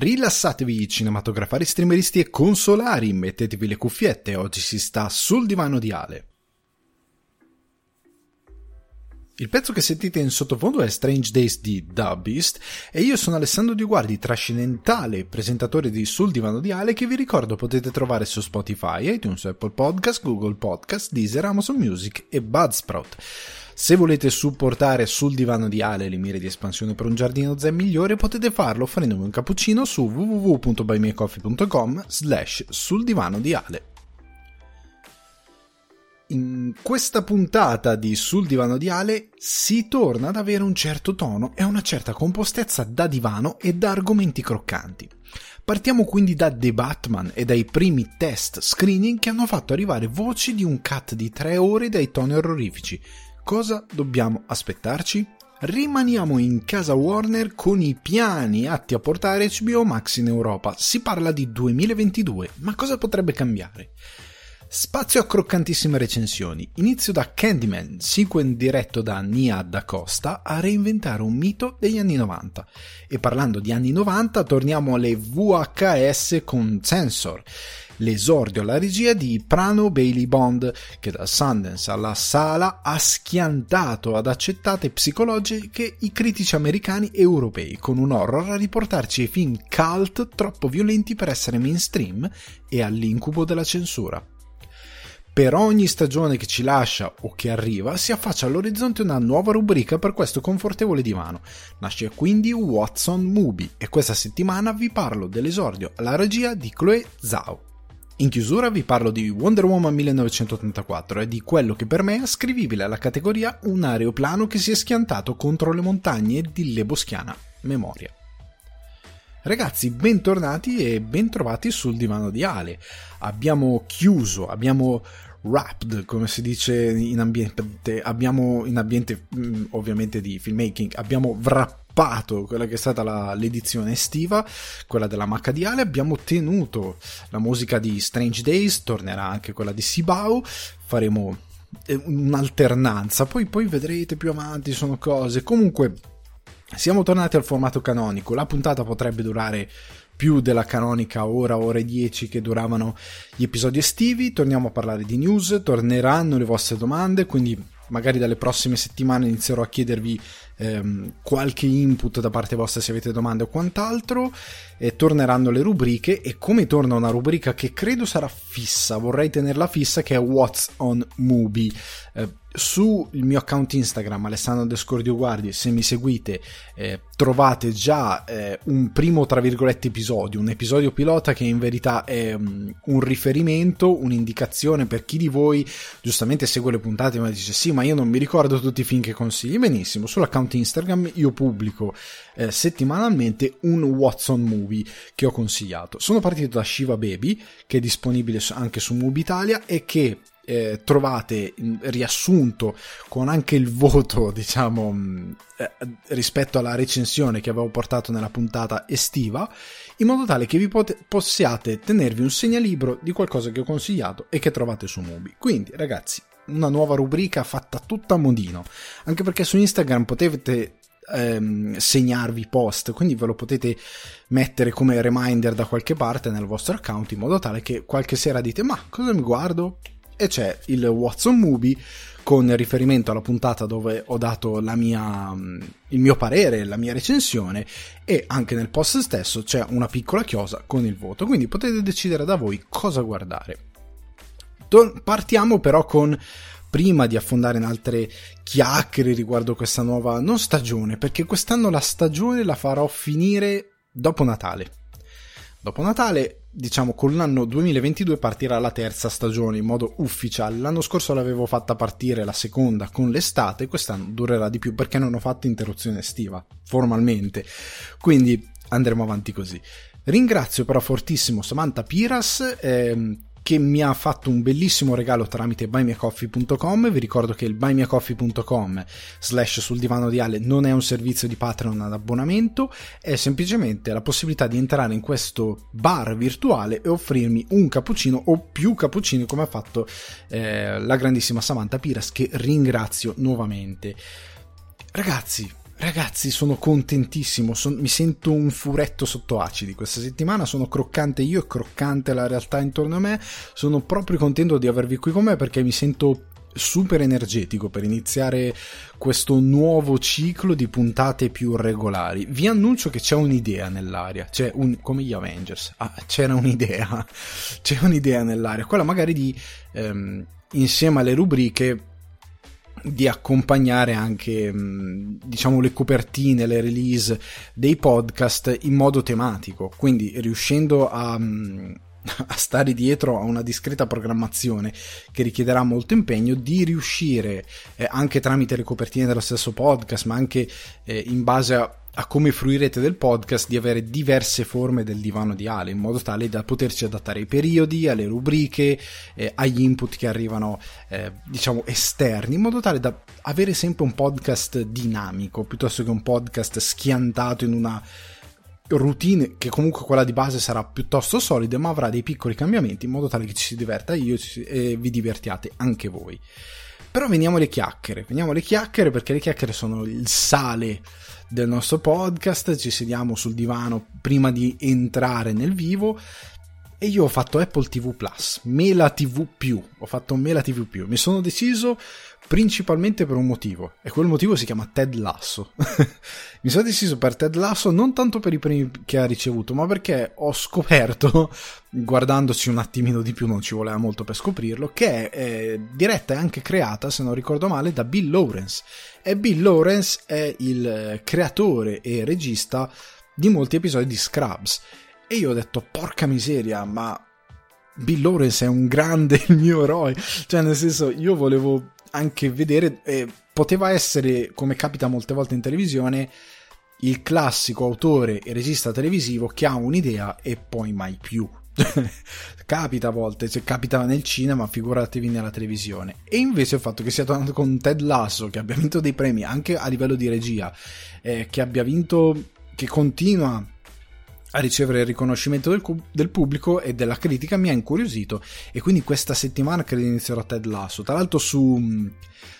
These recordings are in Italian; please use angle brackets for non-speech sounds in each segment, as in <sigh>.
Rilassatevi cinematografari, streameristi e consolari, mettetevi le cuffiette, oggi si sta sul divano di Ale. Il pezzo che sentite in sottofondo è Strange Days di The Beast e io sono Alessandro Di Guardi, trascendentale presentatore di Sul Divano di Ale che vi ricordo potete trovare su Spotify, iTunes, Apple Podcast, Google Podcast, Deezer, Amazon Music e Budsprout. Se volete supportare sul divano di Ale le mire di espansione per un giardino zen migliore, potete farlo offrendomi un cappuccino su www.buymeacoffee.com slash sul divano di Ale. In questa puntata di Sul divano di Ale si torna ad avere un certo tono e una certa compostezza da divano e da argomenti croccanti. Partiamo quindi da The Batman e dai primi test screening che hanno fatto arrivare voci di un cut di 3 ore dai toni orrorifici, Cosa dobbiamo aspettarci? Rimaniamo in casa Warner con i piani atti a portare HBO Max in Europa. Si parla di 2022, ma cosa potrebbe cambiare? Spazio a croccantissime recensioni. Inizio da Candyman, sequel diretto da Nia Da Costa, a reinventare un mito degli anni 90. E parlando di anni 90, torniamo alle VHS con Sensor l'esordio alla regia di Prano Bailey Bond, che da Sundance alla sala ha schiantato ad accettate psicologiche i critici americani e europei, con un horror a riportarci ai film cult troppo violenti per essere mainstream e all'incubo della censura. Per ogni stagione che ci lascia o che arriva si affaccia all'orizzonte una nuova rubrica per questo confortevole divano. Nasce quindi Watson Movie e questa settimana vi parlo dell'esordio alla regia di Chloe Zhao. In chiusura vi parlo di Wonder Woman 1984 e di quello che per me è ascrivibile alla categoria un aeroplano che si è schiantato contro le montagne di Leboschiana Memoria. Ragazzi, bentornati e bentrovati sul divano di Ale. Abbiamo chiuso, abbiamo wrapped, come si dice in ambiente, abbiamo in ambiente mm, ovviamente di filmmaking, abbiamo wrappato quella che è stata la, l'edizione estiva, quella della Macadiale, abbiamo tenuto la musica di Strange Days, tornerà anche quella di Sibau, faremo eh, un'alternanza, poi, poi vedrete più avanti, sono cose, comunque siamo tornati al formato canonico, la puntata potrebbe durare più della canonica ora, ore 10 che duravano gli episodi estivi, torniamo a parlare di news, torneranno le vostre domande, quindi magari dalle prossime settimane inizierò a chiedervi ehm, qualche input da parte vostra se avete domande o quant'altro e torneranno le rubriche e come torna una rubrica che credo sarà fissa vorrei tenerla fissa che è What's on Movie eh, sul mio account Instagram Alessandro Descordio Guardi se mi seguite eh, trovate già eh, un primo tra virgolette episodio un episodio pilota che in verità è um, un riferimento un'indicazione per chi di voi giustamente segue le puntate ma dice sì ma io non mi ricordo tutti i film che consigli. Benissimo sull'account Instagram io pubblico eh, settimanalmente un Watson Movie che ho consigliato sono partito da Shiva Baby che è disponibile anche su Movie Italia e che eh, trovate riassunto con anche il voto, <laughs> diciamo, mm, eh, rispetto alla recensione che avevo portato nella puntata estiva, in modo tale che vi pot- possiate tenervi un segnalibro di qualcosa che ho consigliato e che trovate su Mubi. Quindi, ragazzi, una nuova rubrica fatta tutta a modino, anche perché su Instagram potete ehm, segnarvi post, quindi ve lo potete mettere come reminder da qualche parte nel vostro account in modo tale che qualche sera dite ma cosa mi guardo? e c'è il Watson Movie con riferimento alla puntata dove ho dato mia, mm, il mio parere, la mia recensione e anche nel post stesso c'è una piccola chiosa con il voto, quindi potete decidere da voi cosa guardare. Partiamo però con prima di affondare in altre chiacchiere riguardo questa nuova non stagione, perché quest'anno la stagione la farò finire dopo Natale. Dopo Natale diciamo con l'anno 2022 partirà la terza stagione in modo ufficiale. L'anno scorso l'avevo fatta partire la seconda con l'estate, quest'anno durerà di più perché non ho fatto interruzione estiva formalmente. Quindi andremo avanti così. Ringrazio però fortissimo Samantha Piras ehm, che mi ha fatto un bellissimo regalo tramite buymeacoffee.com. Vi ricordo che il buymeacoffee.com slash sul divano di Ale non è un servizio di Patreon ad abbonamento, è semplicemente la possibilità di entrare in questo bar virtuale e offrirmi un cappuccino o più cappuccini come ha fatto eh, la grandissima Samantha Piras che ringrazio nuovamente. Ragazzi, Ragazzi, sono contentissimo, son, mi sento un furetto sotto acidi questa settimana, sono croccante io e croccante la realtà intorno a me, sono proprio contento di avervi qui con me perché mi sento super energetico per iniziare questo nuovo ciclo di puntate più regolari. Vi annuncio che c'è un'idea nell'aria, c'è un, come gli Avengers, ah, c'era un'idea, <laughs> c'è un'idea nell'aria, quella magari di, ehm, insieme alle rubriche, di accompagnare anche diciamo le copertine, le release dei podcast in modo tematico, quindi riuscendo a, <laughs> a stare dietro a una discreta programmazione che richiederà molto impegno, di riuscire eh, anche tramite le copertine dello stesso podcast, ma anche eh, in base a a come fruirete del podcast di avere diverse forme del divano di Ale in modo tale da poterci adattare ai periodi, alle rubriche, eh, agli input che arrivano eh, diciamo esterni in modo tale da avere sempre un podcast dinamico piuttosto che un podcast schiantato in una routine che comunque quella di base sarà piuttosto solida ma avrà dei piccoli cambiamenti in modo tale che ci si diverta io e vi divertiate anche voi. Però veniamo alle chiacchiere veniamo alle chiacchiere perché le chiacchiere sono il sale del nostro podcast, ci sediamo sul divano prima di entrare nel vivo e io ho fatto Apple TV Plus, Mela TV più, ho fatto Mela TV più, mi sono deciso principalmente per un motivo e quel motivo si chiama Ted Lasso. <laughs> mi sono deciso per Ted Lasso non tanto per i premi che ha ricevuto, ma perché ho scoperto, <laughs> guardandoci un attimino di più, non ci voleva molto per scoprirlo, che è eh, diretta e anche creata, se non ricordo male, da Bill Lawrence. E Bill Lawrence è il creatore e regista di molti episodi di Scrubs e io ho detto, porca miseria, ma Bill Lawrence è un grande <laughs> il mio eroe. Cioè, nel senso, io volevo anche vedere, eh, poteva essere, come capita molte volte in televisione, il classico autore e regista televisivo che ha un'idea e poi mai più. <laughs> capita a volte, cioè, capita nel cinema, figuratevi nella televisione. E invece il fatto che sia tornato con Ted Lasso, che abbia vinto dei premi anche a livello di regia, eh, che abbia vinto, che continua a ricevere il riconoscimento del, del, pubblico e della critica mi ha incuriosito. E quindi questa settimana credo inizierò Ted Lasso. Tra l'altro su,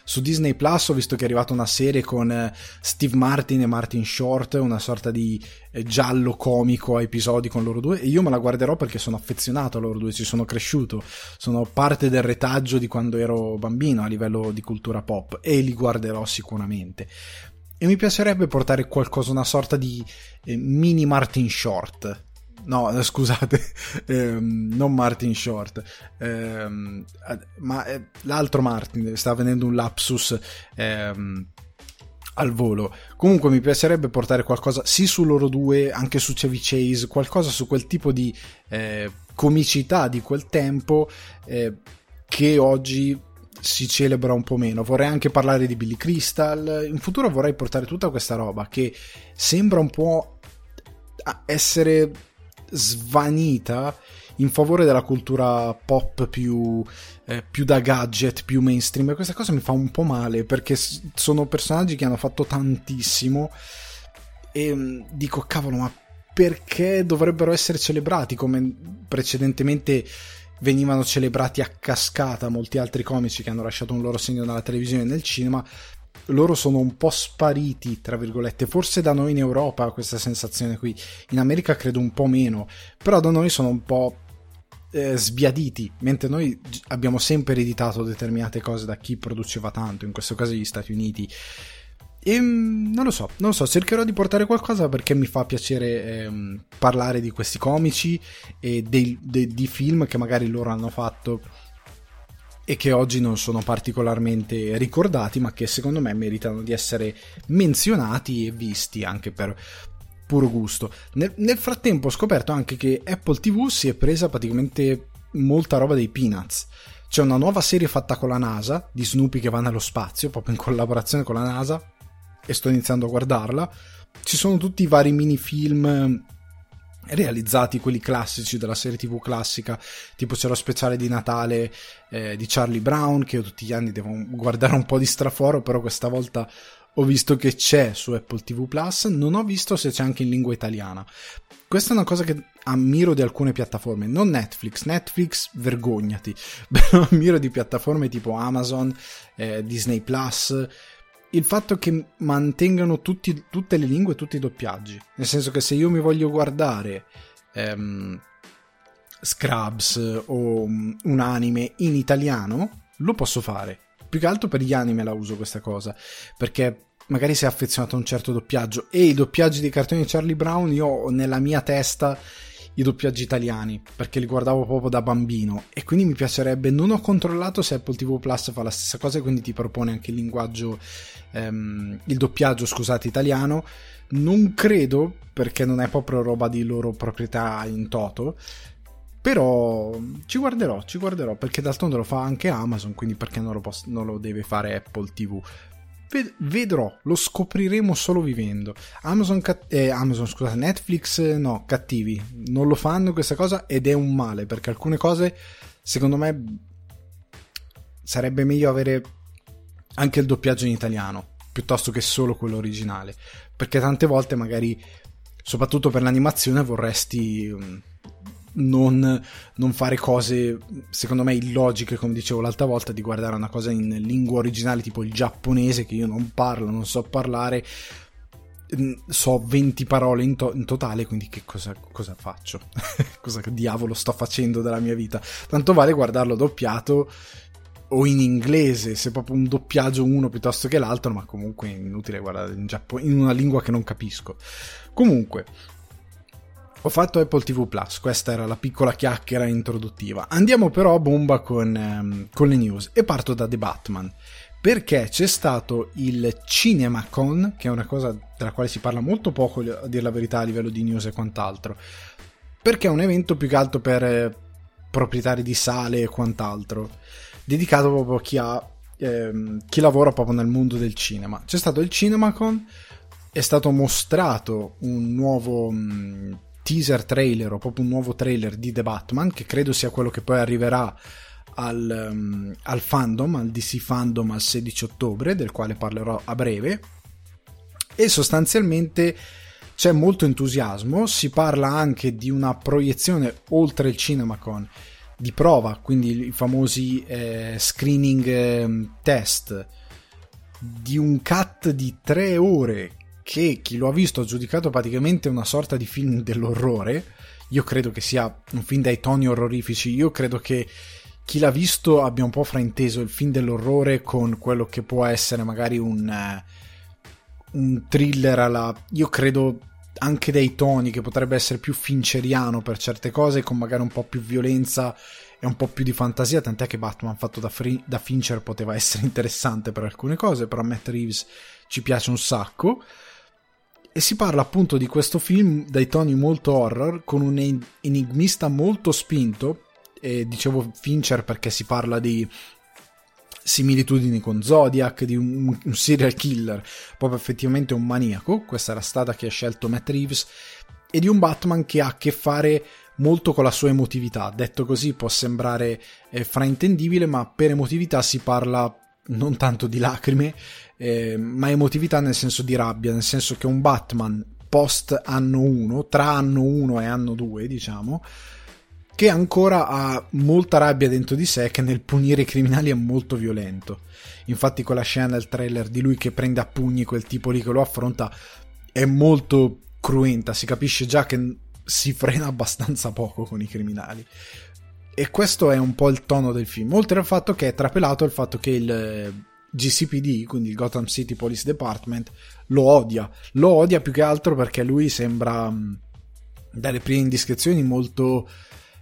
su Disney Plus ho visto che è arrivata una serie con eh, Steve Martin e Martin Short una sorta di eh, giallo comico a episodi con loro due. E io me la guarderò perché sono affezionato a loro due ci sono cresciuto. Sono parte del retaggio di quando ero bambino a livello di cultura pop e li guarderò sicuramente e mi piacerebbe portare qualcosa, una sorta di eh, mini Martin Short. No, eh, scusate, <laughs> ehm, non Martin Short, ehm, ma eh, l'altro Martin, sta venendo un lapsus ehm, al volo. Comunque mi piacerebbe portare qualcosa, sì su loro due, anche su Chevy Chase, qualcosa su quel tipo di eh, comicità di quel tempo eh, che oggi si celebra un po' meno. Vorrei anche parlare di Billy Crystal. In futuro vorrei portare tutta questa roba che sembra un po' essere svanita in favore della cultura pop più, eh, più da gadget, più mainstream. E questa cosa mi fa un po' male perché sono personaggi che hanno fatto tantissimo. E mm, dico, cavolo, ma perché dovrebbero essere celebrati come precedentemente venivano celebrati a cascata molti altri comici che hanno lasciato un loro segno nella televisione e nel cinema loro sono un po' spariti, tra virgolette. Forse da noi in Europa questa sensazione qui, in America credo un po' meno, però da noi sono un po' eh, sbiaditi, mentre noi abbiamo sempre ereditato determinate cose da chi produceva tanto, in questo caso gli Stati Uniti. E ehm, non lo so, non lo so, cercherò di portare qualcosa perché mi fa piacere ehm, parlare di questi comici e dei, dei, di film che magari loro hanno fatto e che oggi non sono particolarmente ricordati, ma che secondo me meritano di essere menzionati e visti anche per puro gusto. Nel, nel frattempo ho scoperto anche che Apple TV si è presa praticamente molta roba dei Peanuts. C'è una nuova serie fatta con la NASA di Snoopy che va nello spazio, proprio in collaborazione con la NASA e sto iniziando a guardarla. Ci sono tutti i vari mini film realizzati quelli classici della serie tv classica tipo c'è lo speciale di Natale eh, di Charlie Brown che io tutti gli anni devo guardare un po' di straforo però questa volta ho visto che c'è su Apple TV Plus. Non ho visto se c'è anche in lingua italiana. Questa è una cosa che ammiro di alcune piattaforme non Netflix. Netflix vergognati. <laughs> Però ammiro di piattaforme tipo Amazon eh, Disney Plus il fatto che mantengano tutti, tutte le lingue, tutti i doppiaggi. Nel senso che se io mi voglio guardare ehm, Scrubs o un anime in italiano, lo posso fare. Più che altro per gli anime la uso questa cosa, perché magari sei affezionato a un certo doppiaggio e i doppiaggi dei cartoni di Charlie Brown io ho nella mia testa i doppiaggi italiani perché li guardavo proprio da bambino e quindi mi piacerebbe non ho controllato se Apple TV Plus fa la stessa cosa e quindi ti propone anche il linguaggio ehm, il doppiaggio scusate italiano non credo perché non è proprio roba di loro proprietà in toto però ci guarderò, ci guarderò perché d'altronde lo fa anche Amazon, quindi perché non lo, posso, non lo deve fare Apple TV? Ved- vedrò, lo scopriremo solo vivendo. Amazon, cat- eh, Amazon, scusate, Netflix no, cattivi, non lo fanno questa cosa ed è un male perché alcune cose secondo me sarebbe meglio avere anche il doppiaggio in italiano piuttosto che solo quello originale perché tante volte magari soprattutto per l'animazione vorresti um, non, non, fare cose, secondo me, illogiche, come dicevo l'altra volta, di guardare una cosa in lingua originale, tipo il giapponese, che io non parlo, non so parlare, mm, so 20 parole in, to- in totale, quindi che cosa, cosa faccio? <laughs> cosa diavolo sto facendo della mia vita? Tanto vale guardarlo doppiato o in inglese, se proprio un doppiaggio uno piuttosto che l'altro, ma comunque è inutile guardare in, Giappone, in una lingua che non capisco. Comunque, ho fatto Apple TV Plus, questa era la piccola chiacchiera introduttiva. Andiamo però a bomba con, ehm, con le news e parto da The Batman. Perché c'è stato il CinemaCon, che è una cosa della quale si parla molto poco, a dire la verità, a livello di news e quant'altro. Perché è un evento più che altro per eh, proprietari di sale e quant'altro, dedicato proprio a chi, ha, ehm, chi lavora proprio nel mondo del cinema. C'è stato il CinemaCon, è stato mostrato un nuovo mh, mm, teaser trailer o proprio un nuovo trailer di The Batman, che credo sia quello che poi arriverà al, um, al fandom, al DC fandom al 16 ottobre, del quale parlerò a breve. E sostanzialmente c'è molto entusiasmo, si parla anche di una proiezione oltre il CinemaCon di prova, quindi i famosi eh, screening eh, test di un cut di tre ore che chi lo ha visto ha giudicato praticamente una sorta di film dell'orrore. Io credo che sia un film dai toni orrorifici. Io credo che chi l'ha visto abbia un po' frainteso il film dell'orrore con quello che può essere magari un, uh, un thriller alla. Io credo anche dei toni che potrebbe essere più finceriano per certe cose, con magari un po' più violenza e un po' più di fantasia. Tant'è che Batman fatto da, Free, da Fincher poteva essere interessante per alcune cose, però a Matt Reeves ci piace un sacco e si parla appunto di questo film dai toni molto horror con un enigmista molto spinto e dicevo Fincher perché si parla di similitudini con Zodiac, di un, un, serial killer, proprio effettivamente un maniaco, questa è la strada che ha scelto Matt Reeves, e di un Batman che ha a che fare molto con la sua emotività. Detto così può sembrare eh, fraintendibile, ma per emotività si parla non tanto di lacrime, eh, ma emotività nel senso di rabbia, nel senso che un Batman post anno 1, tra anno 1 e anno 2, diciamo, che ancora ha molta rabbia dentro di sé, che nel punire i criminali è molto violento. Infatti quella scena del trailer di lui che prende a pugni quel tipo lì che lo affronta è molto cruenta, si capisce già che si frena <laughs> abbastanza poco con i criminali. E questo è un po' il tono del film, oltre al fatto che è trapelato il fatto che il GCPD, quindi il Gotham City Police Department, lo odia. Lo odia più che altro perché lui sembra, mm, dalle prime indiscrezioni, molto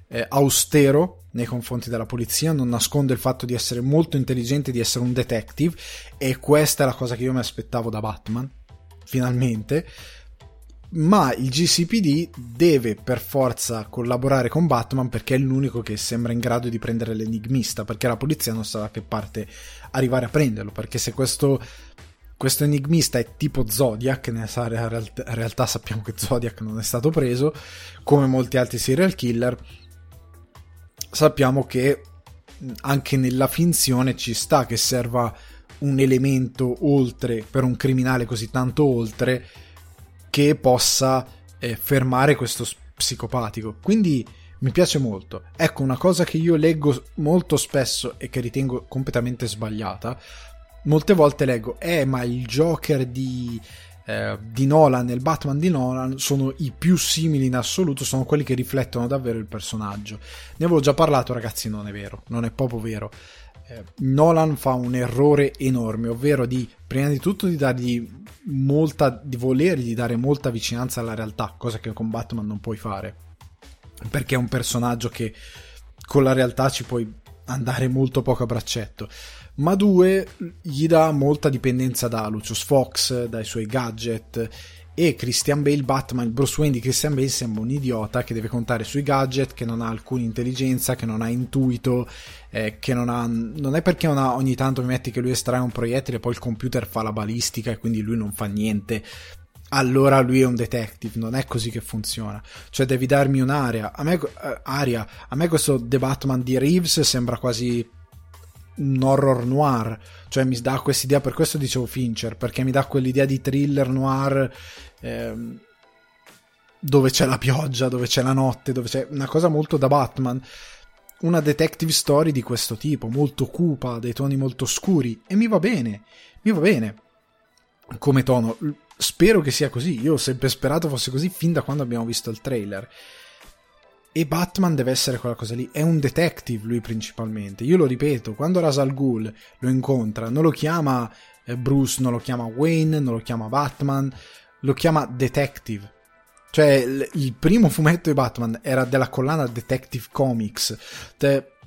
eh, austero nei confronti della polizia, non nasconde il fatto di essere molto intelligente, di essere un detective, e questa è la cosa che io mi aspettavo da Batman, finalmente. Ma il GCPD deve per forza collaborare con Batman perché è l'unico che sembra in grado di prendere l'enigmista, perché la polizia non sa da che parte arrivare a prenderlo, perché se questo, questo enigmista è tipo Zodiac, nella realtà, realtà sappiamo che Zodiac non è stato preso, come molti altri serial killer, sappiamo che anche nella finzione ci sta che serva un elemento oltre per un criminale così tanto oltre che possa eh, fermare questo psicopatico. Quindi mi piace molto. Ecco, una cosa che io leggo molto spesso e che ritengo completamente sbagliata, molte volte leggo, eh, ma il Joker di, eh, di Nolan e il Batman di Nolan sono i più simili in assoluto, sono quelli che riflettono davvero il personaggio. Ne avevo già parlato, ragazzi, non è vero, non è proprio vero. Eh, Nolan fa un errore enorme, ovvero di prima di tutto di dargli molta di volergli dare molta vicinanza alla realtà, cosa che con Batman non puoi fare. Perché è un personaggio che con la realtà ci puoi andare molto poco a braccetto ma due gli dà molta dipendenza da Lucius Fox, dai suoi gadget e Christian Bale, Batman, Bruce Wayne di Christian Bale sembra un idiota che deve contare sui gadget, che non ha alcuna intelligenza, che non ha intuito, eh, che non ha... non è perché ha, ogni tanto mi metti che lui estrae un proiettile e poi il computer fa la balistica e quindi lui non fa niente. Allora lui è un detective, non è così che funziona. Cioè devi darmi un'area. A me, eh, aria. A me questo The Batman di Reeves sembra quasi un horror noir, cioè mi dà questa idea, per questo dicevo Fincher, perché mi dà quell'idea di thriller noir ehm, dove c'è la pioggia, dove c'è la notte, dove c'è una cosa molto da Batman, una detective story di questo tipo, molto cupa, dei toni molto scuri, e mi va bene, mi va bene come tono. Spero che sia così, io ho sempre sperato fosse così fin da quando abbiamo visto il trailer e Batman deve essere quella cosa lì. È un detective lui principalmente. Io lo ripeto, quando Ras al Ghul lo incontra, non lo chiama eh, Bruce, non lo chiama Wayne, non lo chiama Batman, lo chiama detective. Cioè, il primo fumetto di Batman era della collana Detective Comics.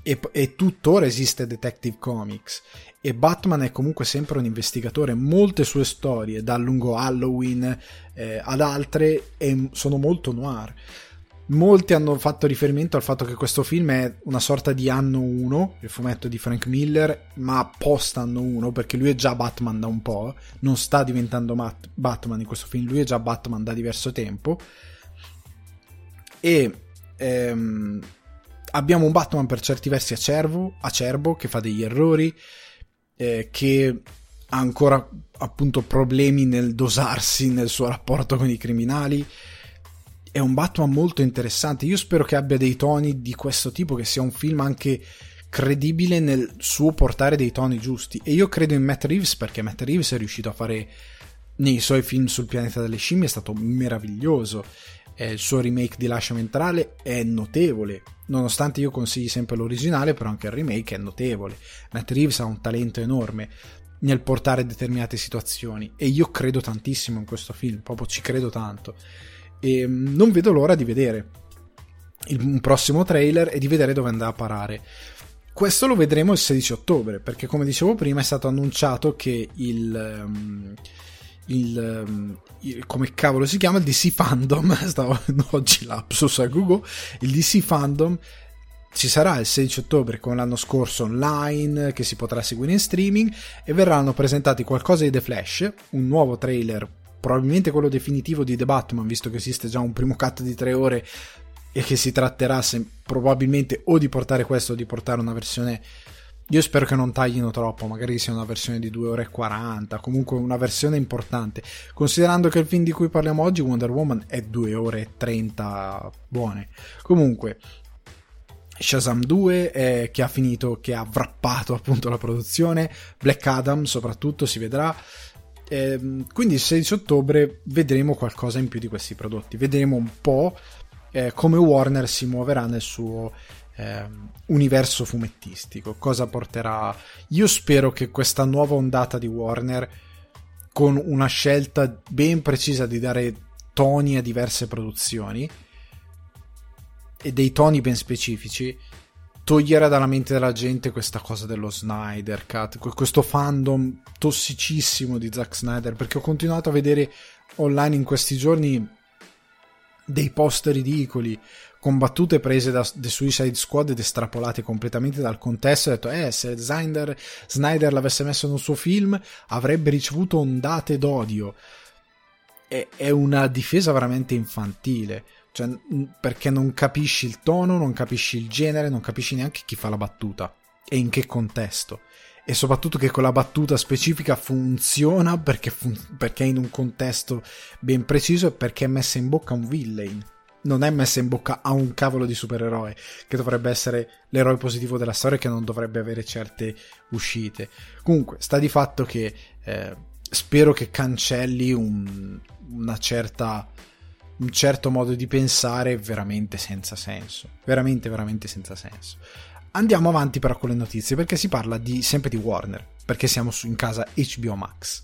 E, e tuttora esiste Detective Comics. E Batman è comunque sempre un investigatore. Molte sue storie, da lungo Halloween eh, ad altre, sono molto noir Molti hanno fatto riferimento al fatto che questo film è una sorta di anno 1, il fumetto di Frank Miller, ma post anno 1, perché lui è già Batman da un po', non sta diventando Mat- Batman in questo film, lui è già Batman da diverso tempo. E ehm, abbiamo un Batman per certi versi acerbo, acerbo che fa degli errori, eh, che ha ancora appunto problemi nel dosarsi nel suo rapporto con i criminali è un Batman molto interessante. Io spero che abbia dei toni di questo tipo, che sia un film anche credibile nel suo portare dei toni giusti. E io credo in Matt Reeves perché Matt Reeves è riuscito a fare nei suoi film sul pianeta delle scimmie è stato meraviglioso. Eh, il suo remake di Lascia Mentrale è notevole. Nonostante io consigli sempre l'originale, però anche il remake è notevole. Matt Reeves ha un talento enorme nel portare determinate situazioni e io credo tantissimo in questo film, proprio ci credo tanto e mm, non vedo l'ora di vedere il, un prossimo trailer e di vedere dove andrà a parare. Questo lo vedremo il 16 ottobre, perché come dicevo prima è stato annunciato che il, um, il, um, il, come cavolo si chiama il DC Fandom <laughs> stavo oggi lapsus a Google il DC Fandom ci sarà il 16 ottobre come l'anno scorso online che si potrà seguire in streaming e verranno presentati qualcosa di The Flash un nuovo trailer probabilmente quello definitivo di The Batman, visto che esiste già un primo cut di tre ore e che si tratterà se, probabilmente o di portare questo o di portare una versione io spero che non taglino troppo, magari sia una versione di 2 ore e 40, comunque una versione importante. Considerando che il film di cui parliamo oggi, Wonder Woman, è 2 ore e 30 buone. Comunque, Shazam 2 eh, che ha finito, che ha wrappato appunto la produzione, Black Adam soprattutto si vedrà. Eh, quindi il 16 ottobre vedremo qualcosa in più di questi prodotti, vedremo un po' eh, come Warner si muoverà nel suo eh, universo fumettistico, cosa porterà. Io spero che questa nuova ondata di Warner, con una scelta ben precisa di dare toni a diverse produzioni e dei toni ben specifici, togliere dalla mente della gente questa cosa dello Snyder Cut, questo fandom tossicissimo di Zack Snyder, perché ho continuato a vedere online in questi giorni dei post ridicoli con battute prese da The Suicide Squad ed estrapolate completamente dal contesto. Ho detto, eh, se Snyder, Snyder l'avesse messo nel suo film avrebbe ricevuto ondate d'odio. È, è una difesa veramente infantile. Cioè, perché non capisci il tono, non capisci il genere, non capisci neanche chi fa la battuta e in che contesto. E soprattutto che quella battuta specifica funziona perché, fun- perché è in un contesto ben preciso e perché è messa in bocca un villain. Non è messa in bocca a un cavolo di supereroe che dovrebbe essere l'eroe positivo della storia e che non dovrebbe avere certe uscite. Comunque, sta di fatto che eh, spero che cancelli un, una certa un certo modo di pensare veramente senza senso. Veramente, veramente senza senso. Andiamo avanti però con le notizie perché si parla di, sempre di Warner, perché siamo su, in casa HBO Max.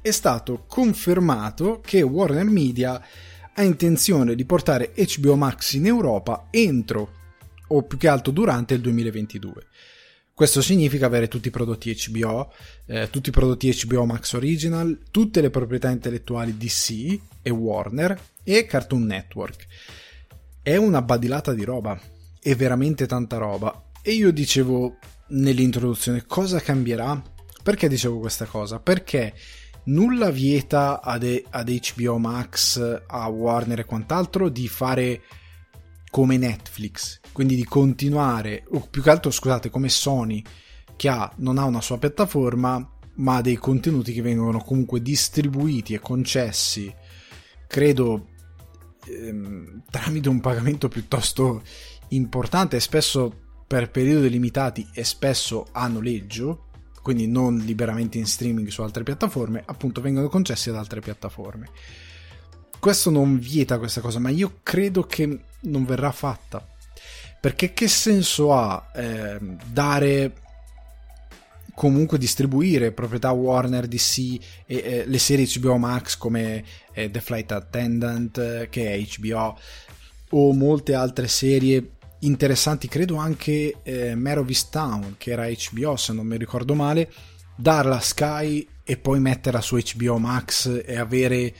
È stato confermato che Warner Media ha intenzione di portare HBO Max in Europa entro o più che altro durante il 2022. Questo significa avere tutti i prodotti HBO, eh, tutti i prodotti HBO Max Original, tutte le proprietà intellettuali DC e Warner e Cartoon Network. È una badilata di roba, è veramente tanta roba. E io dicevo nell'introduzione cosa cambierà? Perché dicevo questa cosa? Perché nulla vieta ad, ad HBO Max, a Warner e quant'altro di fare come Netflix, quindi di continuare, o più che altro scusate, come Sony, che ha, non ha una sua piattaforma, ma dei contenuti che vengono comunque distribuiti e concessi, credo, ehm, tramite un pagamento piuttosto importante spesso per periodi limitati e spesso a noleggio, quindi non liberamente in streaming su altre piattaforme, appunto vengono concessi ad altre piattaforme. Questo non vieta questa cosa, ma io credo che non verrà fatta. Perché che senso ha eh, dare comunque distribuire proprietà Warner DC e eh, le serie HBO Max come eh, The Flight Attendant eh, che è HBO o molte altre serie interessanti, credo anche eh, Merovis Town, che era HBO se non mi ricordo male, darla a Sky e poi metterla su HBO Max e avere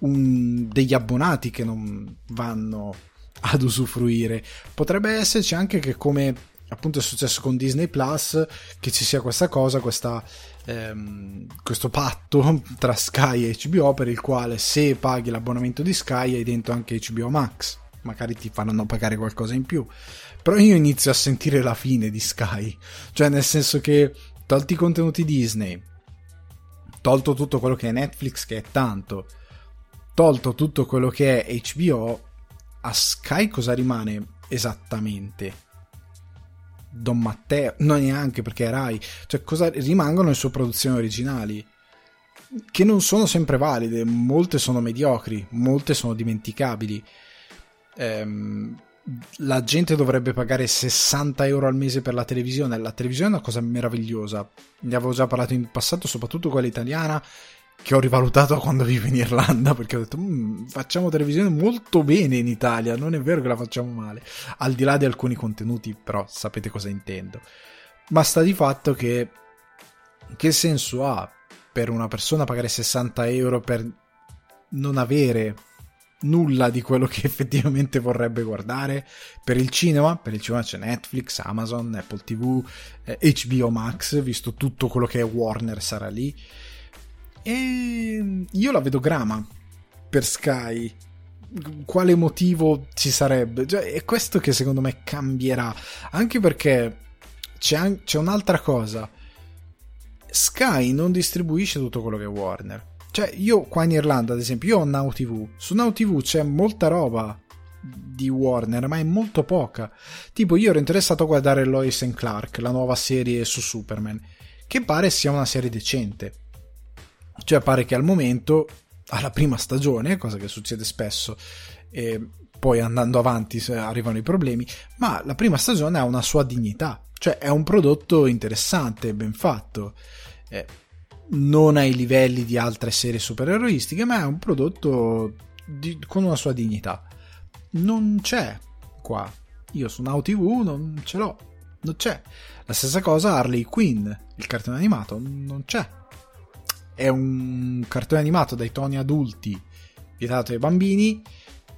un, degli abbonati che non vanno ad usufruire. Potrebbe esserci anche che come appunto è successo con Disney Plus che ci sia questa cosa, questa, ehm, questo patto tra Sky e HBO per il quale se paghi l'abbonamento di Sky hai dentro anche HBO Max magari ti faranno pagare qualcosa in più. Però io inizio a sentire la fine di Sky, cioè nel senso che tolti i contenuti Disney, tolto tutto quello che è Netflix, che è tanto, tolto tutto quello che è HBO, a Sky cosa rimane esattamente? Don Matteo, non neanche perché è Rai, cioè cosa rimangono le sue produzioni originali che non sono sempre valide, molte sono mediocri, molte sono dimenticabili ehm, la gente dovrebbe pagare 60 euro al mese per la televisione. La televisione è una cosa meravigliosa. Ne avevo già parlato in passato, soprattutto quella italiana, che ho rivalutato <laughs> quando vivo in Irlanda, perché ho detto, mm, facciamo televisione molto bene in Italia, non è vero che la facciamo male. Al di là di alcuni contenuti, però sapete cosa intendo. Ma sta di fatto che che senso ha per una persona pagare 60 euro per non avere nulla di quello che <laughs> effettivamente vorrebbe guardare. Per il cinema, per il cinema c'è Netflix, Amazon, Apple TV, eh, HBO Max, visto tutto quello che è Warner sarà lì. E io la vedo grama per Sky. Quale motivo ci sarebbe? Cioè, è questo che secondo me cambierà. Anche perché c'è, an- c'è un'altra cosa. Sky non distribuisce tutto quello che è Warner cioè, io qua in Irlanda, ad esempio, io ho Now TV. Su Now TV c'è molta roba di Warner, ma è molto poca. Tipo, io ero interessato a guardare Lois and Clark, la nuova serie su Superman, che pare sia una serie decente. Cioè, pare che al momento, alla prima stagione, cosa che succede spesso, e poi andando avanti arrivano i problemi, ma la prima stagione ha una sua dignità. Cioè, è un prodotto interessante, ben fatto. Eh, non ai livelli di altre serie supereroistiche, ma è un prodotto di, con una sua dignità. Non c'è qua. Io su Now TV non ce l'ho. Non c'è. La stessa cosa Harley Quinn, il cartone animato, non c'è. È un cartone animato dai toni adulti, vietato ai bambini,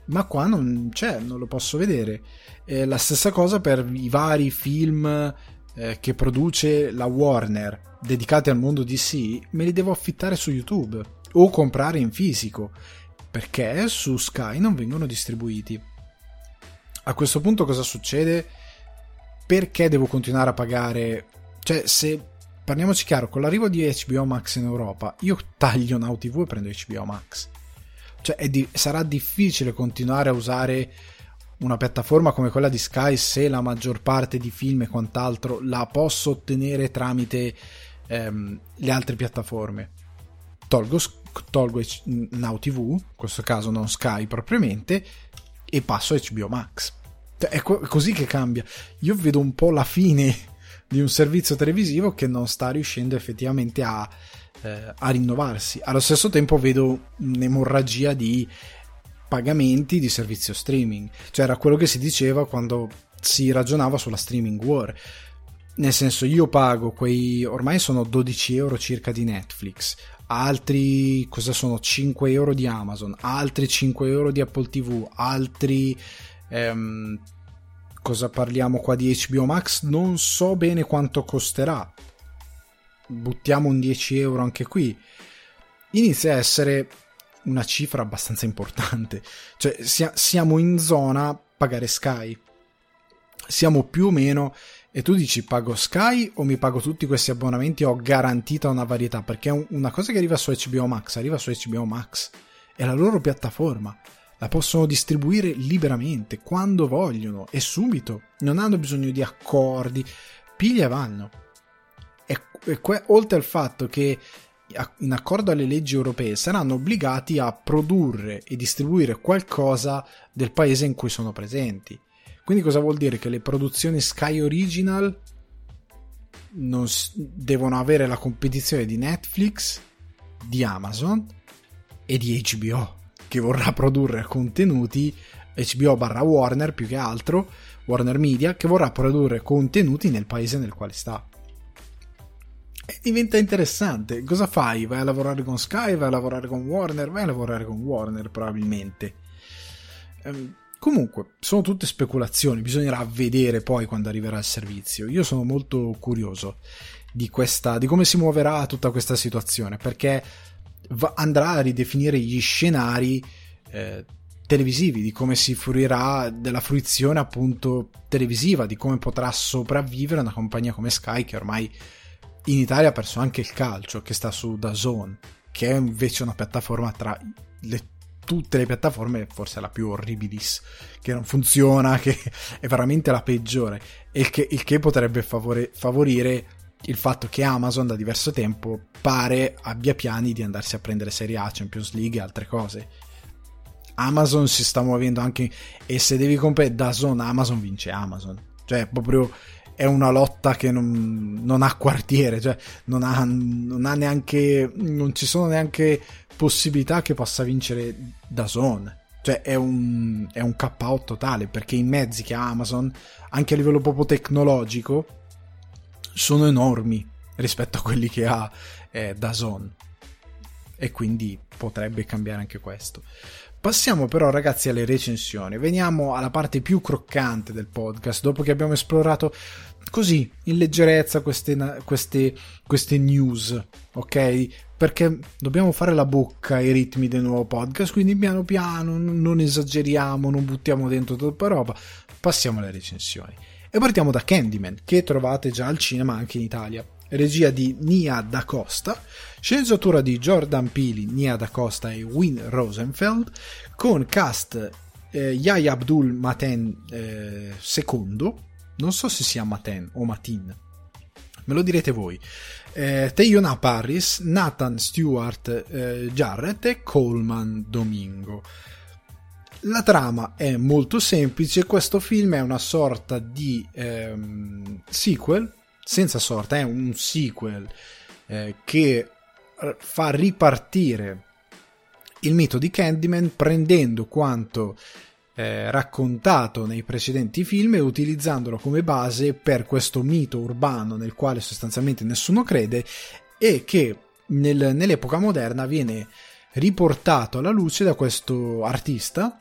ma qua non c'è, non lo posso vedere. Eh, la stessa cosa per i vari film eh, che produce la Warner dedicati al mondo DC, me li devo affittare su YouTube o comprare in fisico, perché su Sky non vengono distribuiti. A questo punto cosa succede? Perché devo continuare a pagare? Cioè, se parliamoci chiaro, con l'arrivo di HBO Max in Europa, io taglio Now TV e prendo HBO Max. Cioè, di- sarà difficile continuare a usare una piattaforma come quella di Sky se la maggior parte di film e quant'altro la posso ottenere tramite ehm, le altre piattaforme. Tolgo, tolgo Now TV, in questo caso non Sky propriamente, e passo HBO Max. Cioè, è, co- così che cambia. Io vedo un po' la fine <laughs> di un servizio televisivo che non sta riuscendo effettivamente a, eh, a rinnovarsi. Allo stesso tempo vedo un'emorragia di pagamenti di servizio streaming. Cioè era quello che si diceva quando si ragionava sulla streaming war. Nel senso, io pago quei ormai sono 12 euro circa di Netflix, altri cosa sono 5 euro di Amazon, altri 5 euro di Apple TV, altri ehm, cosa parliamo qua di HBO Max? Non so bene quanto costerà. Buttiamo un 10 euro anche qui. Inizia a essere una cifra abbastanza importante. Cioè, sia, siamo in zona pagare Sky. Siamo più o meno. E tu dici pago Sky o mi pago tutti questi abbonamenti? Ho garantita una varietà. Perché una cosa che arriva su HBO Max arriva su HBO Max. È la loro piattaforma. La possono distribuire liberamente, quando vogliono e subito. Non hanno bisogno di accordi. Piglia e vanno. E, e que- oltre al fatto che in accordo alle leggi europee, saranno obbligati a produrre e distribuire qualcosa del paese in cui sono presenti. Quindi cosa vuol dire? Che le produzioni Sky Original non devono avere la competizione di Netflix, di Amazon e di HBO, che vorrà produrre contenuti HBO barra Warner più che altro, Warner Media, che vorrà produrre contenuti nel paese nel quale sta diventa interessante. Cosa fai? Vai a lavorare con Sky? Vai a lavorare con Warner? Vai a lavorare con Warner probabilmente. Ehm, comunque, sono tutte speculazioni, bisognerà vedere poi quando arriverà il servizio. Io sono molto curioso di, questa, di come si muoverà tutta questa situazione, perché va, andrà a ridefinire gli scenari eh, televisivi, di come si fruirà della fruizione appunto televisiva, di come potrà sopravvivere una compagnia come Sky che ormai in Italia ha perso anche il calcio che sta su DAZN, che è invece una piattaforma tra le, tutte le piattaforme, forse la più orribilis, che non funziona, che <laughs> è veramente la peggiore, il che, il che potrebbe favore, favorire il fatto che Amazon da diverso tempo pare abbia piani di andarsi a prendere Serie A, Champions League e altre cose. Amazon si sta muovendo anche e se devi comprare da Amazon vince Amazon. Cioè, proprio è una lotta che non, non ha quartiere, cioè non ha, non ha, neanche, non ci sono neanche possibilità che possa vincere da Zone. Cioè è un, è un KO totale perché i mezzi che ha Amazon, anche a livello proprio tecnologico, sono enormi rispetto a quelli che ha eh, Zone. E quindi potrebbe cambiare anche questo. Passiamo però ragazzi alle recensioni, veniamo alla parte più croccante del podcast, dopo che abbiamo esplorato così in leggerezza queste, queste, queste news, ok? Perché dobbiamo fare la bocca ai ritmi del nuovo podcast, quindi piano piano non esageriamo, non buttiamo dentro troppa roba, passiamo alle recensioni. E partiamo da Candyman, che trovate già al cinema anche in Italia. Regia di Nia Da Costa, sceneggiatura di Jordan Peele, Nia Da Costa e Win Rosenfeld, con cast eh, Yahya Abdul Maten eh, II, non so se sia Maten o Matin, me lo direte voi. Eh, Teyona Paris, Nathan Stewart eh, Jarrett e Coleman Domingo. La trama è molto semplice, questo film è una sorta di ehm, sequel, senza sorta, è un sequel eh, che eh, fa ripartire il mito di Candyman prendendo quanto eh, raccontato nei precedenti film e utilizzandolo come base per questo mito urbano nel quale sostanzialmente nessuno crede e che nel, nell'epoca moderna viene riportato alla luce da questo artista,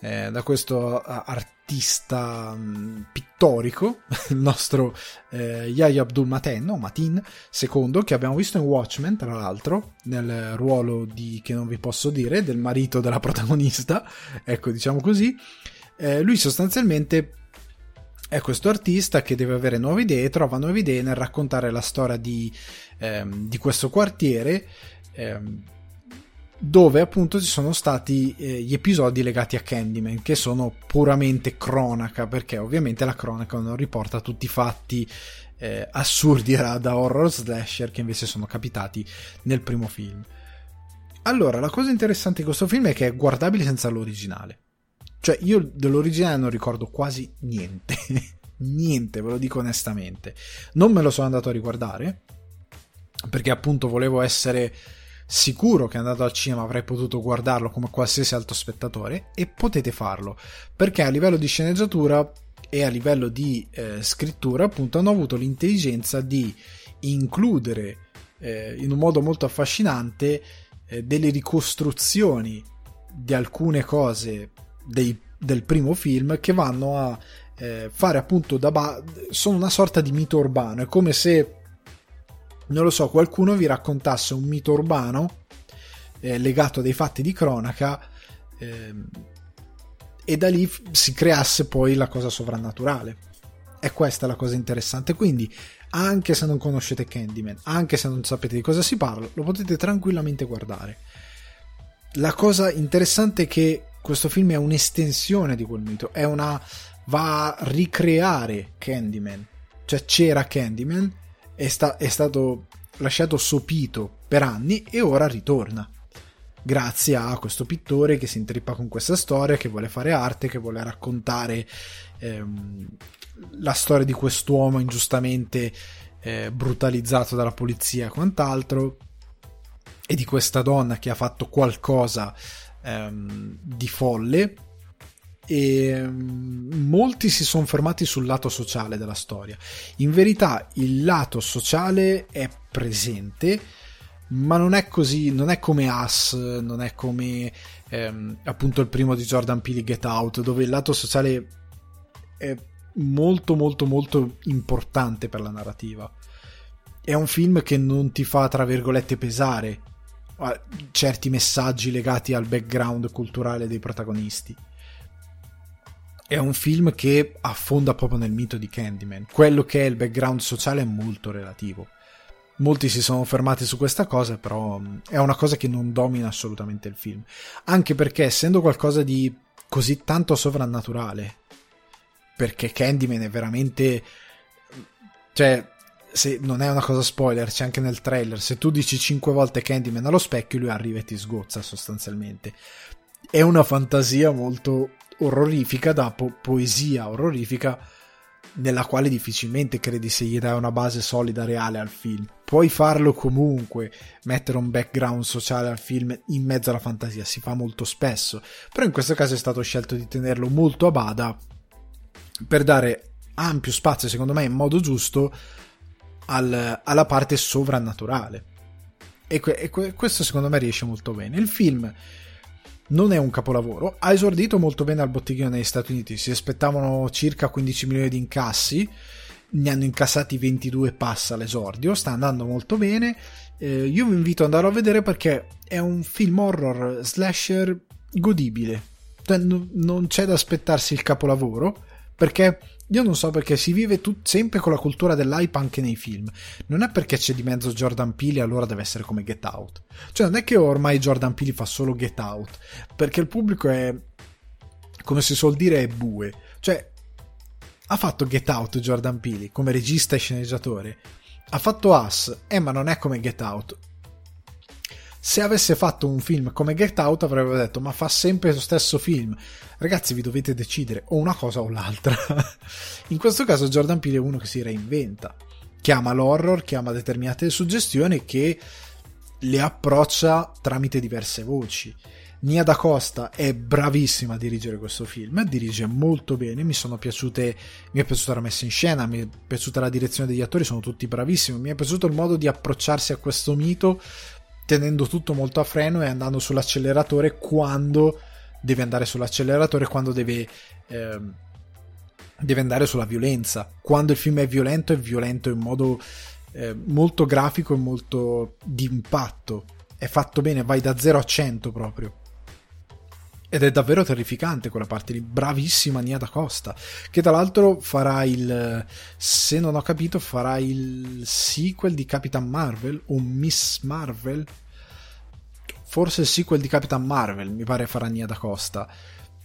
eh, da questo artista artista mh, pittorico, <laughs> il nostro eh, Yahya Abdul Maten, o Matin II, che abbiamo visto in Watchmen, tra l'altro, nel ruolo di, che non vi posso dire, del marito della <laughs> protagonista, ecco, diciamo così. Eh, lui sostanzialmente è questo artista che deve avere nuove idee, trova nuove idee nel raccontare la storia di, ehm, di questo quartiere. Ehm, dove appunto ci sono stati eh, gli episodi legati a Candyman che sono puramente cronaca perché ovviamente la cronaca non riporta tutti i fatti eh, assurdi <laughs> da horror slasher che invece sono capitati nel primo film. Allora la cosa interessante di questo film è che è guardabile senza l'originale. Cioè io dell'originale non ricordo quasi niente. <laughs> Niente ve lo dico onestamente. Non me lo sono andato a riguardare perché appunto volevo essere sicuro che andato al cinema avrei potuto guardarlo come qualsiasi altro spettatore e potete farlo perché a livello di sceneggiatura e a livello di eh, scrittura appunto hanno avuto l'intelligenza di includere eh, in un modo molto affascinante eh, delle ricostruzioni di alcune cose dei, del primo film che vanno a eh, fare appunto da ba- sono una sorta di mito urbano. È come se non lo so, qualcuno vi raccontasse un mito urbano eh, legato a dei fatti di cronaca eh, e da lì si creasse poi la cosa sovrannaturale. E questa è la cosa interessante. Quindi, anche se non conoscete Candyman, anche se non sapete di cosa si parla, lo potete tranquillamente guardare. La cosa interessante è che questo film è un'estensione di quel mito, è una va a ricreare Candyman. Cioè c'era Candyman è, sta- è stato lasciato sopito per anni e ora ritorna. Grazie a questo pittore che si intrippa con questa storia, che vuole fare arte, che vuole raccontare ehm, la storia di quest'uomo ingiustamente eh, brutalizzato dalla polizia e quant'altro, e di questa donna che ha fatto qualcosa ehm, di folle e mm, molti si sono fermati sul lato sociale della storia. In verità il lato sociale è presente, ma non è così, non è come Us, non è come ehm, appunto il primo di Jordan Peele Get Out, dove il lato sociale è molto molto molto importante per la narrativa. È un film che non ti fa, tra virgolette, pesare certi messaggi legati al background culturale dei protagonisti è un film che affonda proprio nel mito di Candyman. Quello che è il background sociale è molto relativo. Molti si sono fermati su questa cosa, però mm, è una cosa che non domina assolutamente il film. Anche perché, essendo qualcosa di così tanto sovrannaturale, perché Candyman è veramente. cioè, se non è una cosa spoiler, c'è anche nel trailer. Se tu dici 5 volte Candyman allo specchio, lui arriva e ti sgozza sostanzialmente. È una fantasia molto orrorifica da po- poesia orrorifica nella quale difficilmente credi se gli dai una base solida reale al film. Puoi farlo comunque, mettere un background sociale al film in mezzo alla fantasia, si fa molto spesso, però in questo caso è stato scelto di tenerlo molto a bada per dare ampio spazio, secondo me in modo giusto, al, alla parte sovrannaturale. E, que- e que- questo secondo me riesce molto bene. Il film non è un capolavoro, ha esordito molto bene al botteghino negli Stati Uniti, si aspettavano circa 15 milioni di incassi, ne hanno incassati 22 passa all'esordio, sta andando molto bene, eh, io vi invito ad andarlo a vedere perché è un film horror slasher godibile, cioè, non c'è da aspettarsi il capolavoro, perché io non so perché si vive tut- sempre con la cultura dell'hype anche nei film. Non è perché c'è di mezzo Jordan Peele allora deve essere come Get Out. Cioè non è che ormai Jordan Peele fa solo Get Out, perché il pubblico è come si suol dire è bue. Cioè ha fatto Get Out Jordan Peele come regista e sceneggiatore. Ha fatto Us, eh ma non è come Get Out se avesse fatto un film come Get Out avrebbe detto ma fa sempre lo stesso film. Ragazzi vi dovete decidere o una cosa o l'altra. <laughs> In questo caso Jordan Peele è uno che si reinventa. Chiama l'horror chiama determinate suggestioni che le approccia tramite diverse voci. Nia da Costa è bravissima a dirigere questo film, dirige molto bene, mi sono piaciute, mi è piaciuta la messa in scena, mi è piaciuta la direzione degli attori, sono tutti bravissimi, mi è piaciuto il modo di approcciarsi a questo mito tenendo tutto molto a freno e andando sull'acceleratore quando deve andare sull'acceleratore, quando deve, eh, deve andare sulla violenza. Quando il film è violento, è violento in modo eh, molto grafico e molto di impatto. È fatto bene, vai da 0 a 100 proprio. Ed è davvero terrificante quella parte lì. Bravissima Nia da Costa. Che tra l'altro farà il. Se non ho capito, farà il sequel di Capitan Marvel o Miss Marvel. Forse il sequel di Capitan Marvel, mi pare farà Nia da Costa.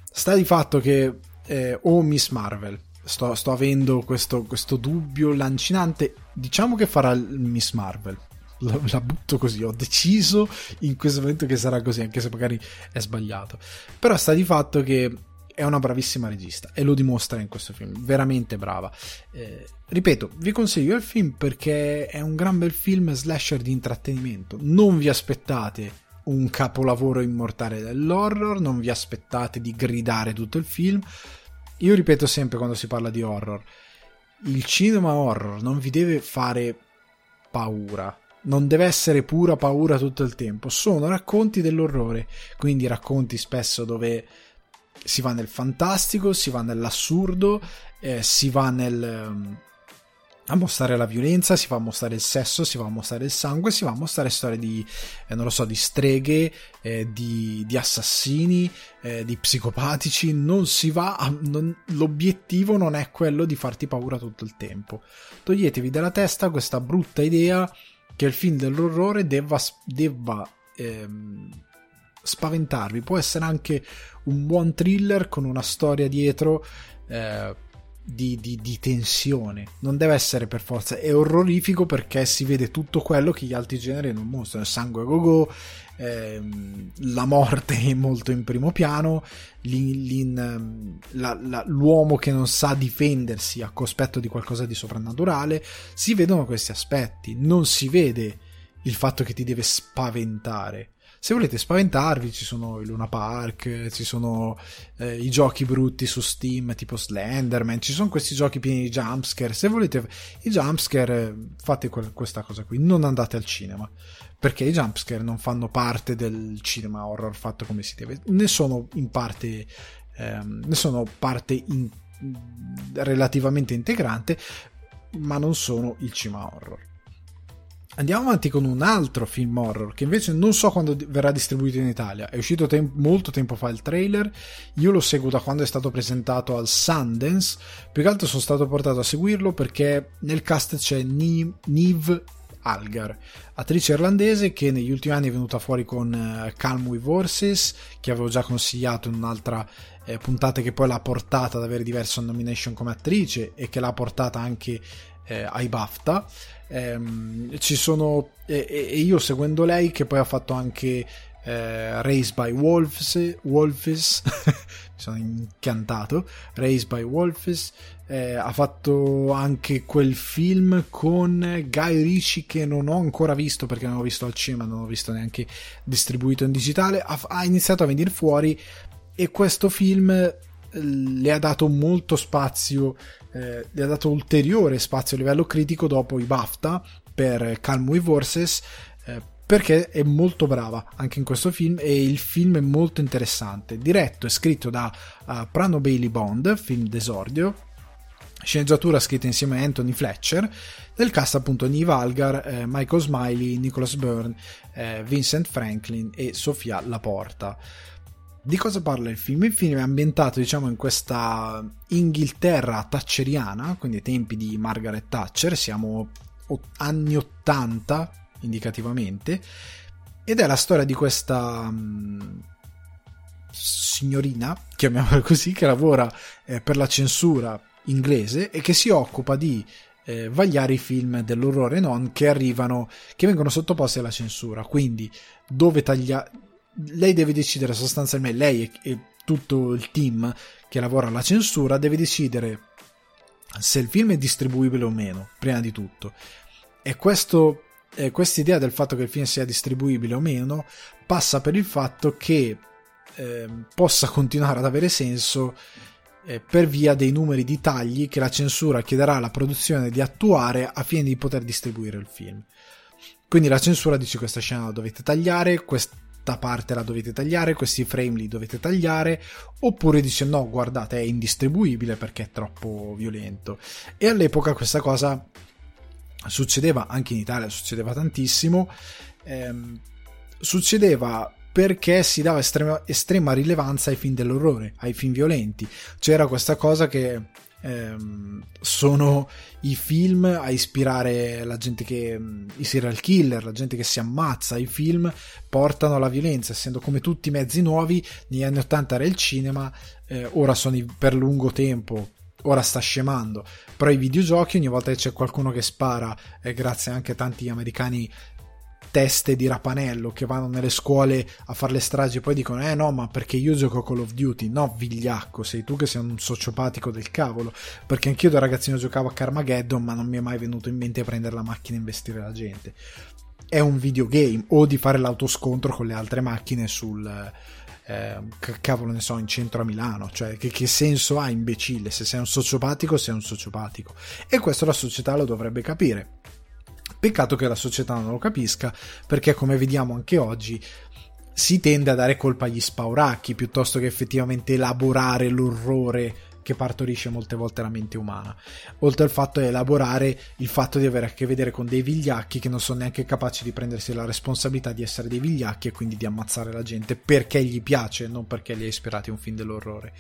Sta di fatto che eh, o Miss Marvel, sto, sto avendo questo, questo, dubbio lancinante, diciamo che farà Miss Marvel. La, la, butto così, ho deciso in questo momento che sarà così, anche se magari è sbagliato. Però sta di fatto che è una bravissima regista e lo dimostra in questo film, veramente brava. Eh, ripeto, vi consiglio il film perché è un gran bel film slasher di intrattenimento. Non vi aspettate un capolavoro immortale dell'horror, non vi aspettate di gridare tutto il film. Io ripeto sempre quando si parla di horror, il cinema horror non vi deve fare paura, non deve essere pura paura tutto il tempo, sono racconti dell'orrore, quindi racconti spesso dove si va nel fantastico, si va nell'assurdo, eh, si va nel, um, a mostrare la violenza, si va a mostrare il sesso, si va a mostrare il sangue, si va a mostrare storie di, eh, non lo so, di streghe, eh, di, di, assassini, eh, di psicopatici, non si va a, non, l'obiettivo non è quello di farti paura tutto il tempo. Toglietevi dalla testa questa brutta idea che il film dell'orrore debba, debba ehm, spaventarvi, può essere anche un buon thriller con una storia dietro eh, di, di, di, tensione. Non deve essere per forza. È orrorifico perché si vede tutto quello che gli altri generi non mostrano: il sangue a go-go, ehm, la morte è molto in primo piano, l'in, l'in, la, la, l'uomo che non sa difendersi a cospetto di qualcosa di soprannaturale. Si vedono questi aspetti, non si vede il fatto che ti deve spaventare se volete spaventarvi ci sono i Luna Park, ci sono eh, i giochi brutti su Steam tipo Slenderman, ci sono questi giochi pieni di jumpscare, se volete i jumpscare fate que- questa cosa qui, non andate al cinema, perché i jumpscare non fanno parte del cinema horror fatto come si deve, ne sono in parte, ehm, ne sono parte in, relativamente integrante, ma non sono il cinema horror. Andiamo avanti con un altro film horror che invece non so quando verrà distribuito in Italia. È uscito tem- molto tempo fa il trailer. Io lo seguo da quando è stato presentato al Sundance. Più che altro sono stato portato a seguirlo perché nel cast c'è Niv Algar, attrice irlandese che negli ultimi anni è venuta fuori con uh, Calm with Horses, che avevo già consigliato in un'altra eh, puntata che poi l'ha portata ad avere diverse nomination come attrice e che l'ha portata anche eh, ai BAFTA. Ehm, ci sono, e, e, io seguendo lei, che poi ha fatto anche eh, Raised by Wolves, Wolves <laughs> mi sono incantato. Raised by Wolves, eh, ha fatto anche quel film con Guy Ritchie che non ho ancora visto perché non ho visto al cinema, non ho visto neanche distribuito in digitale. Ha, ha iniziato a venire fuori e questo film eh, le ha dato molto spazio eh, gli ha dato ulteriore spazio a livello critico dopo i BAFTA per Calm with Horses eh, perché è molto brava anche in questo film e il film è molto interessante. Diretto e scritto da uh, Prano Bailey Bond film d'esordio. Sceneggiatura scritta insieme a Anthony Fletcher. Del cast appunto Nive Algar, eh, Michael Smiley, Nicholas Byrne, eh, Vincent Franklin e Sofia Laporta di cosa parla il film? Il film è ambientato, diciamo, in questa Inghilterra thatcheriana, quindi ai tempi di Margaret Thatcher, siamo anni 80 indicativamente, ed è la storia di questa um, signorina, chiamiamola così, che lavora eh, per la censura inglese e che si occupa di eh, vagliare i film dell'orrore non che arrivano, che vengono sottoposti alla censura, quindi dove tagliare lei deve decidere sostanzialmente, lei e, e tutto il team che lavora alla censura deve decidere se il film è distribuibile o meno, prima di tutto. E questo, eh, questa idea del fatto che il film sia distribuibile o meno passa per il fatto che eh, possa continuare ad avere senso eh, per via dei numeri di tagli che la censura chiederà alla produzione di attuare a fine di poter distribuire il film. Quindi la censura dice questa scena la dovete tagliare, quest- questa parte la dovete tagliare, questi frame li dovete tagliare, oppure dice no, guardate, è indistribuibile perché è troppo violento. E all'epoca questa cosa succedeva anche in Italia, succedeva tantissimo. Ehm, succedeva perché si dava estrema, estrema rilevanza ai film dell'orrore, ai film violenti. C'era questa cosa che ehm, sono i film a ispirare la gente che i serial killer, la gente che si ammazza, i film portano alla violenza, essendo come tutti mezzi nuovi, negli anni 80 era il cinema, eh, ora sono per lungo tempo ora sta scemando, però i videogiochi ogni volta che c'è qualcuno che spara, e grazie anche a tanti americani teste di rapanello che vanno nelle scuole a fare le stragi e poi dicono eh no ma perché io gioco Call of Duty? No vigliacco sei tu che sei un sociopatico del cavolo. Perché anch'io da ragazzino giocavo a Carmageddon ma non mi è mai venuto in mente prendere la macchina e investire la gente. È un videogame o di fare l'autoscontro con le altre macchine sul eh, cavolo ne so in centro a Milano. Cioè che, che senso ha imbecille? Se sei un sociopatico sei un sociopatico. E questo la società lo dovrebbe capire Peccato che la società non lo capisca, perché come vediamo anche oggi si tende a dare colpa agli spauracchi piuttosto che effettivamente elaborare l'orrore che partorisce molte volte la mente umana. Oltre al fatto di elaborare il fatto di avere a che vedere con dei vigliacchi che non sono neanche capaci di prendersi la responsabilità di essere dei vigliacchi e quindi di ammazzare la gente perché gli piace, non perché li ha ispirati un film dell'orrore.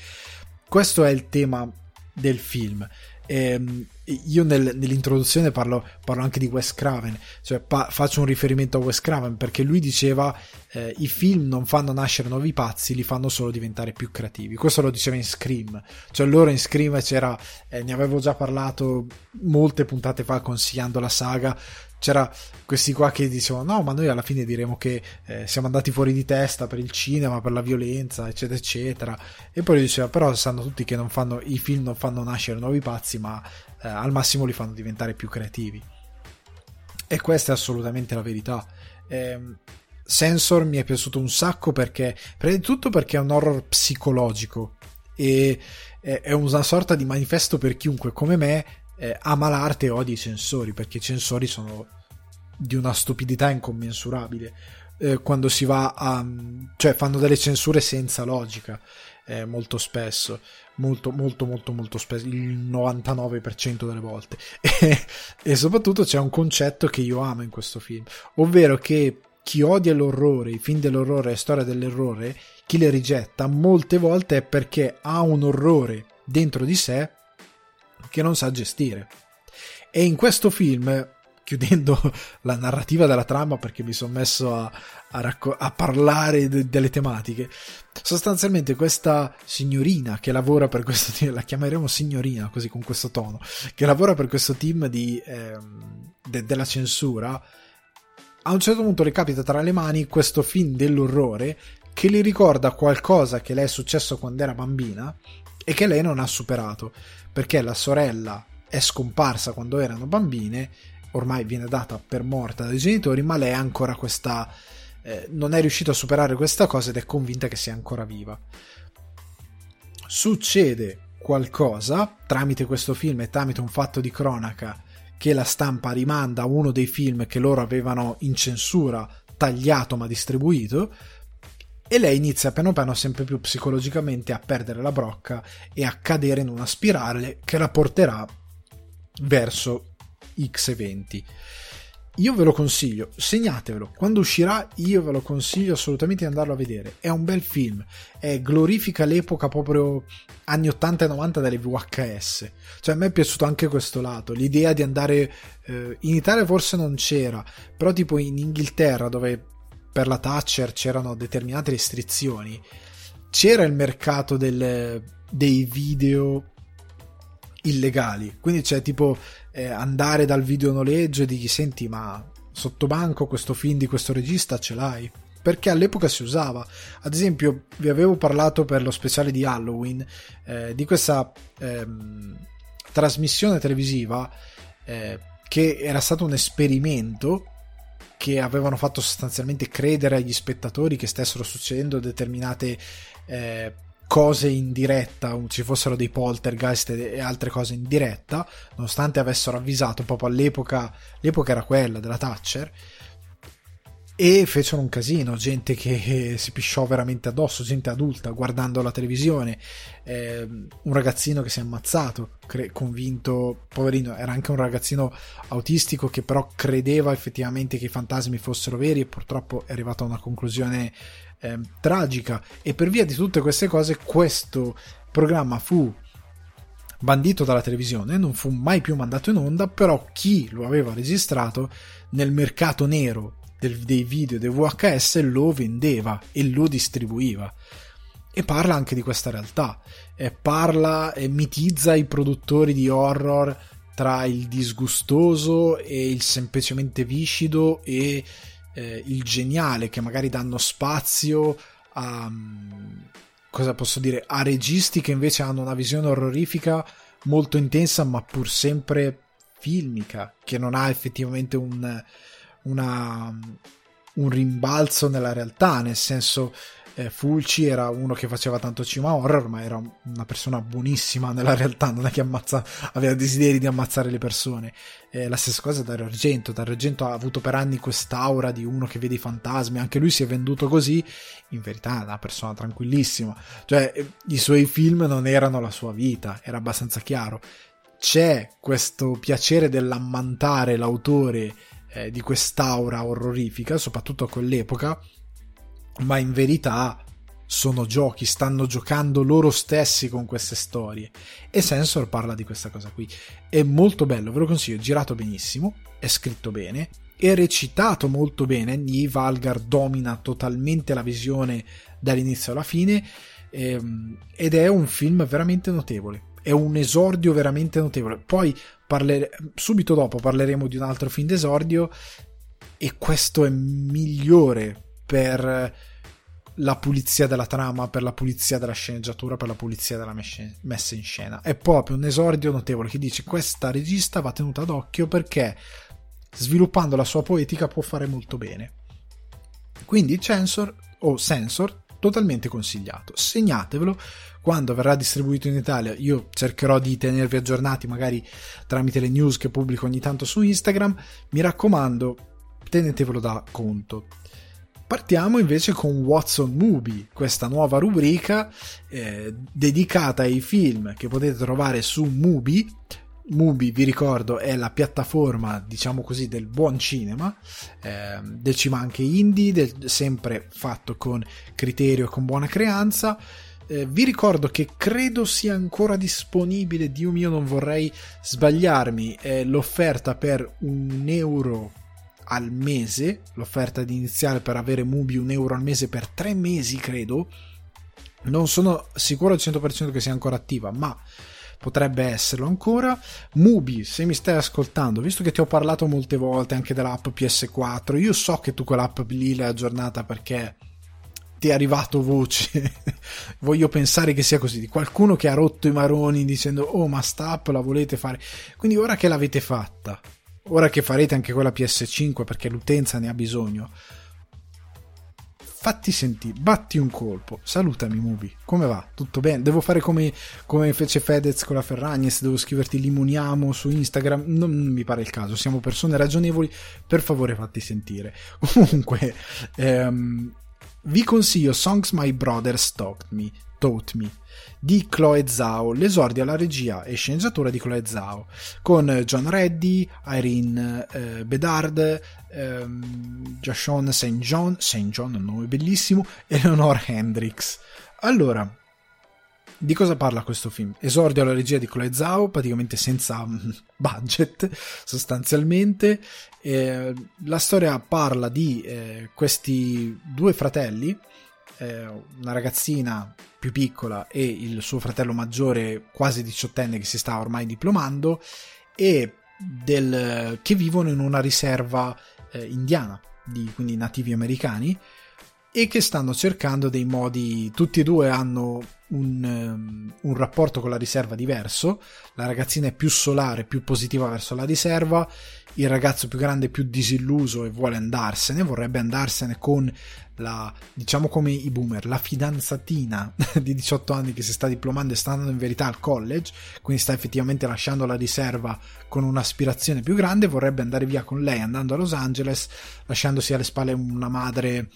Questo è il tema del film eh, io nel, nell'introduzione parlo, parlo, anche di Wes Craven, cioè pa- faccio un riferimento a Wes Craven perché lui diceva eh, i film non fanno nascere nuovi pazzi, li fanno solo diventare più creativi. Questo lo diceva in Scream, cioè loro in Scream c'era, eh, ne avevo già parlato molte puntate fa consigliando la saga, c'era questi qua che dicevano no ma noi alla fine diremo che eh, siamo andati fuori di testa per il cinema per la violenza eccetera eccetera. E poi diceva però sanno tutti che fanno, i film non fanno nascere nuovi pazzi ma eh, al massimo li fanno diventare più creativi. E questa è assolutamente la verità. Eh, Sensor mi è piaciuto un sacco perché prima di tutto perché è un horror psicologico e è una sorta di manifesto per chiunque come me eh, ama l'arte e odia i censori perché i censori sono di una stupidità incommensurabile eh, quando si va a cioè fanno delle censure senza logica eh, molto spesso molto molto molto molto spesso il 99% delle volte <laughs> e, e soprattutto c'è un concetto che io amo in questo film ovvero che chi odia l'orrore, i film dell'orrore e storia dell'errore, chi le rigetta molte volte è perché ha un orrore dentro di sé che non sa gestire. E in questo film, chiudendo la narrativa della trama perché mi sono messo a, a, racco- a parlare de- delle tematiche, sostanzialmente questa signorina che lavora per questo team, la chiameremo signorina così con questo tono, che lavora per questo team di, ehm, de- della censura, a un certo punto le capita tra le mani questo film dell'orrore che le ricorda qualcosa che le è successo quando era bambina e che lei non ha superato perché la sorella è scomparsa quando erano bambine, ormai viene data per morta dai genitori, ma lei ha ancora questa... Eh, non è riuscita a superare questa cosa ed è convinta che sia ancora viva. Succede qualcosa tramite questo film e tramite un fatto di cronaca che la stampa rimanda a uno dei film che loro avevano in censura tagliato ma distribuito e lei inizia piano piano sempre più psicologicamente a perdere la brocca e a cadere in una spirale che la porterà verso X eventi. Io ve lo consiglio, segnatevelo, quando uscirà io ve lo consiglio assolutamente di andarlo a vedere. È un bel film, è, glorifica l'epoca proprio anni 80 e 90 delle VHS. Cioè a me è piaciuto anche questo lato, l'idea di andare eh, in Italia forse non c'era, però tipo in Inghilterra dove per la Thatcher c'erano determinate restrizioni, c'era il mercato del, dei video illegali. Quindi c'è tipo eh, andare dal videonoleggio e dirgli senti ma sotto banco questo film di questo regista ce l'hai? Perché all'epoca si usava. Ad esempio, vi avevo parlato per lo speciale di Halloween eh, di questa ehm, trasmissione televisiva eh, che era stato un esperimento che avevano fatto sostanzialmente credere agli spettatori che stessero succedendo determinate eh, cose in diretta, ci fossero dei poltergeist e altre cose in diretta, nonostante avessero avvisato proprio all'epoca, l'epoca era quella della Thatcher, e fecero un casino, gente che si pisciò veramente addosso, gente adulta guardando la televisione, eh, un ragazzino che si è ammazzato, cre- convinto, poverino, era anche un ragazzino autistico che però credeva effettivamente che i fantasmi fossero veri e purtroppo è arrivato a una conclusione eh, tragica. E per via di tutte queste cose questo programma fu bandito dalla televisione, non fu mai più mandato in onda, però chi lo aveva registrato nel mercato nero del, dei video dei VHS lo vendeva e lo distribuiva. E parla anche di questa realtà, e parla e mitizza i produttori di horror tra il disgustoso e il semplicemente viscido e eh, il geniale che magari danno spazio a cosa posso dire a registi che invece hanno una visione orrorifica molto intensa ma pur sempre filmica che non ha effettivamente un, una, un rimbalzo nella realtà nel senso eh, Fulci era uno che faceva tanto cinema horror, ma era una persona buonissima nella realtà, non è che ammazza, aveva desideri di ammazzare le persone. Eh, la stessa cosa Dario Argento, Dario Argento ha avuto per anni quest'aura di uno che vede i fantasmi, anche lui si è venduto così, in verità è una persona tranquillissima, cioè eh, i suoi film non erano la sua vita, era abbastanza chiaro. C'è questo piacere dell'ammantare l'autore eh, di quest'aura orrorifica, soprattutto a quell'epoca, ma in verità sono giochi, stanno giocando loro stessi con queste storie. E Sensor parla di questa cosa qui. È molto bello, ve lo consiglio, è girato benissimo, è scritto bene, è recitato molto bene. Niv Valgar domina totalmente la visione dall'inizio alla fine. Ehm, ed è un film veramente notevole. È un esordio veramente notevole. Poi parlere- subito dopo parleremo di un altro film d'esordio. E questo è migliore per la pulizia della trama, per la pulizia della sceneggiatura, per la pulizia della messa in scena. È proprio un esordio notevole che dice questa regista va tenuta d'occhio perché sviluppando la sua poetica può fare molto bene. Quindi Censor o Sensor totalmente consigliato. Segnatevelo quando verrà distribuito in Italia. Io cercherò di tenervi aggiornati magari tramite le news che pubblico ogni tanto su Instagram. Mi raccomando, tenetevelo da conto. Partiamo invece con Watson Movie, questa nuova rubrica eh, dedicata ai film che potete trovare su Mubi. Mubi, vi ricordo, è la piattaforma, diciamo così, del buon cinema, eh, del cinema anche indie, del, sempre fatto con criterio e con buona creanza. Eh, vi ricordo che credo sia ancora disponibile, Dio mio non vorrei sbagliarmi, l'offerta per un euro al mese, l'offerta iniziale per avere Mubi un euro al mese per tre mesi, credo. Non sono sicuro al 100% che sia ancora attiva, ma potrebbe esserlo ancora. Mubi, se mi stai ascoltando, visto che ti ho parlato molte volte anche dell'app PS4, io so che tu quell'app lì l'hai aggiornata perché ti è arrivato voce. <laughs> Voglio pensare che sia così, di qualcuno che ha rotto i maroni dicendo "Oh, ma sta app la volete fare?". Quindi ora che l'avete fatta, ora che farete anche quella PS5 perché l'utenza ne ha bisogno, fatti sentire, batti un colpo, salutami Mubi, come va? Tutto bene? Devo fare come, come fece Fedez con la Ferragnes, devo scriverti limuniamo su Instagram, non, non, mi pare il caso, siamo persone ragionevoli, per favore fatti sentire. <laughs> Comunque, ehm, vi consiglio Songs My Brother Taught Me, Taught Me di Chloe Zhao, l'esordio alla regia e sceneggiatura di Chloe Zhao, con John Reddy, Irene eh, Bedard, ehm, Joshon St. John, St. John, un nome bellissimo, e Eleanor Hendricks. Allora, di cosa parla questo film? Esordio alla regia di Chloe Zhao, praticamente senza <laughs> budget, sostanzialmente. Eh, la storia parla di eh, questi due fratelli eh, una ragazzina più piccola e il suo fratello maggiore quasi diciottenne che si sta ormai diplomando e del, che vivono in una riserva eh, indiana di quindi nativi americani e che stanno cercando dei modi tutti e due hanno un, um, un, rapporto con la riserva diverso. La ragazzina è più solare, più positiva verso la riserva, il ragazzo più grande è più disilluso e vuole andarsene, vorrebbe andarsene con la, diciamo come i boomer, la fidanzatina <laughs> di 18 anni che si sta diplomando e sta andando in verità al college, quindi sta effettivamente lasciando la riserva con un'aspirazione più grande, vorrebbe andare via con lei andando a Los Angeles, lasciandosi alle spalle una madre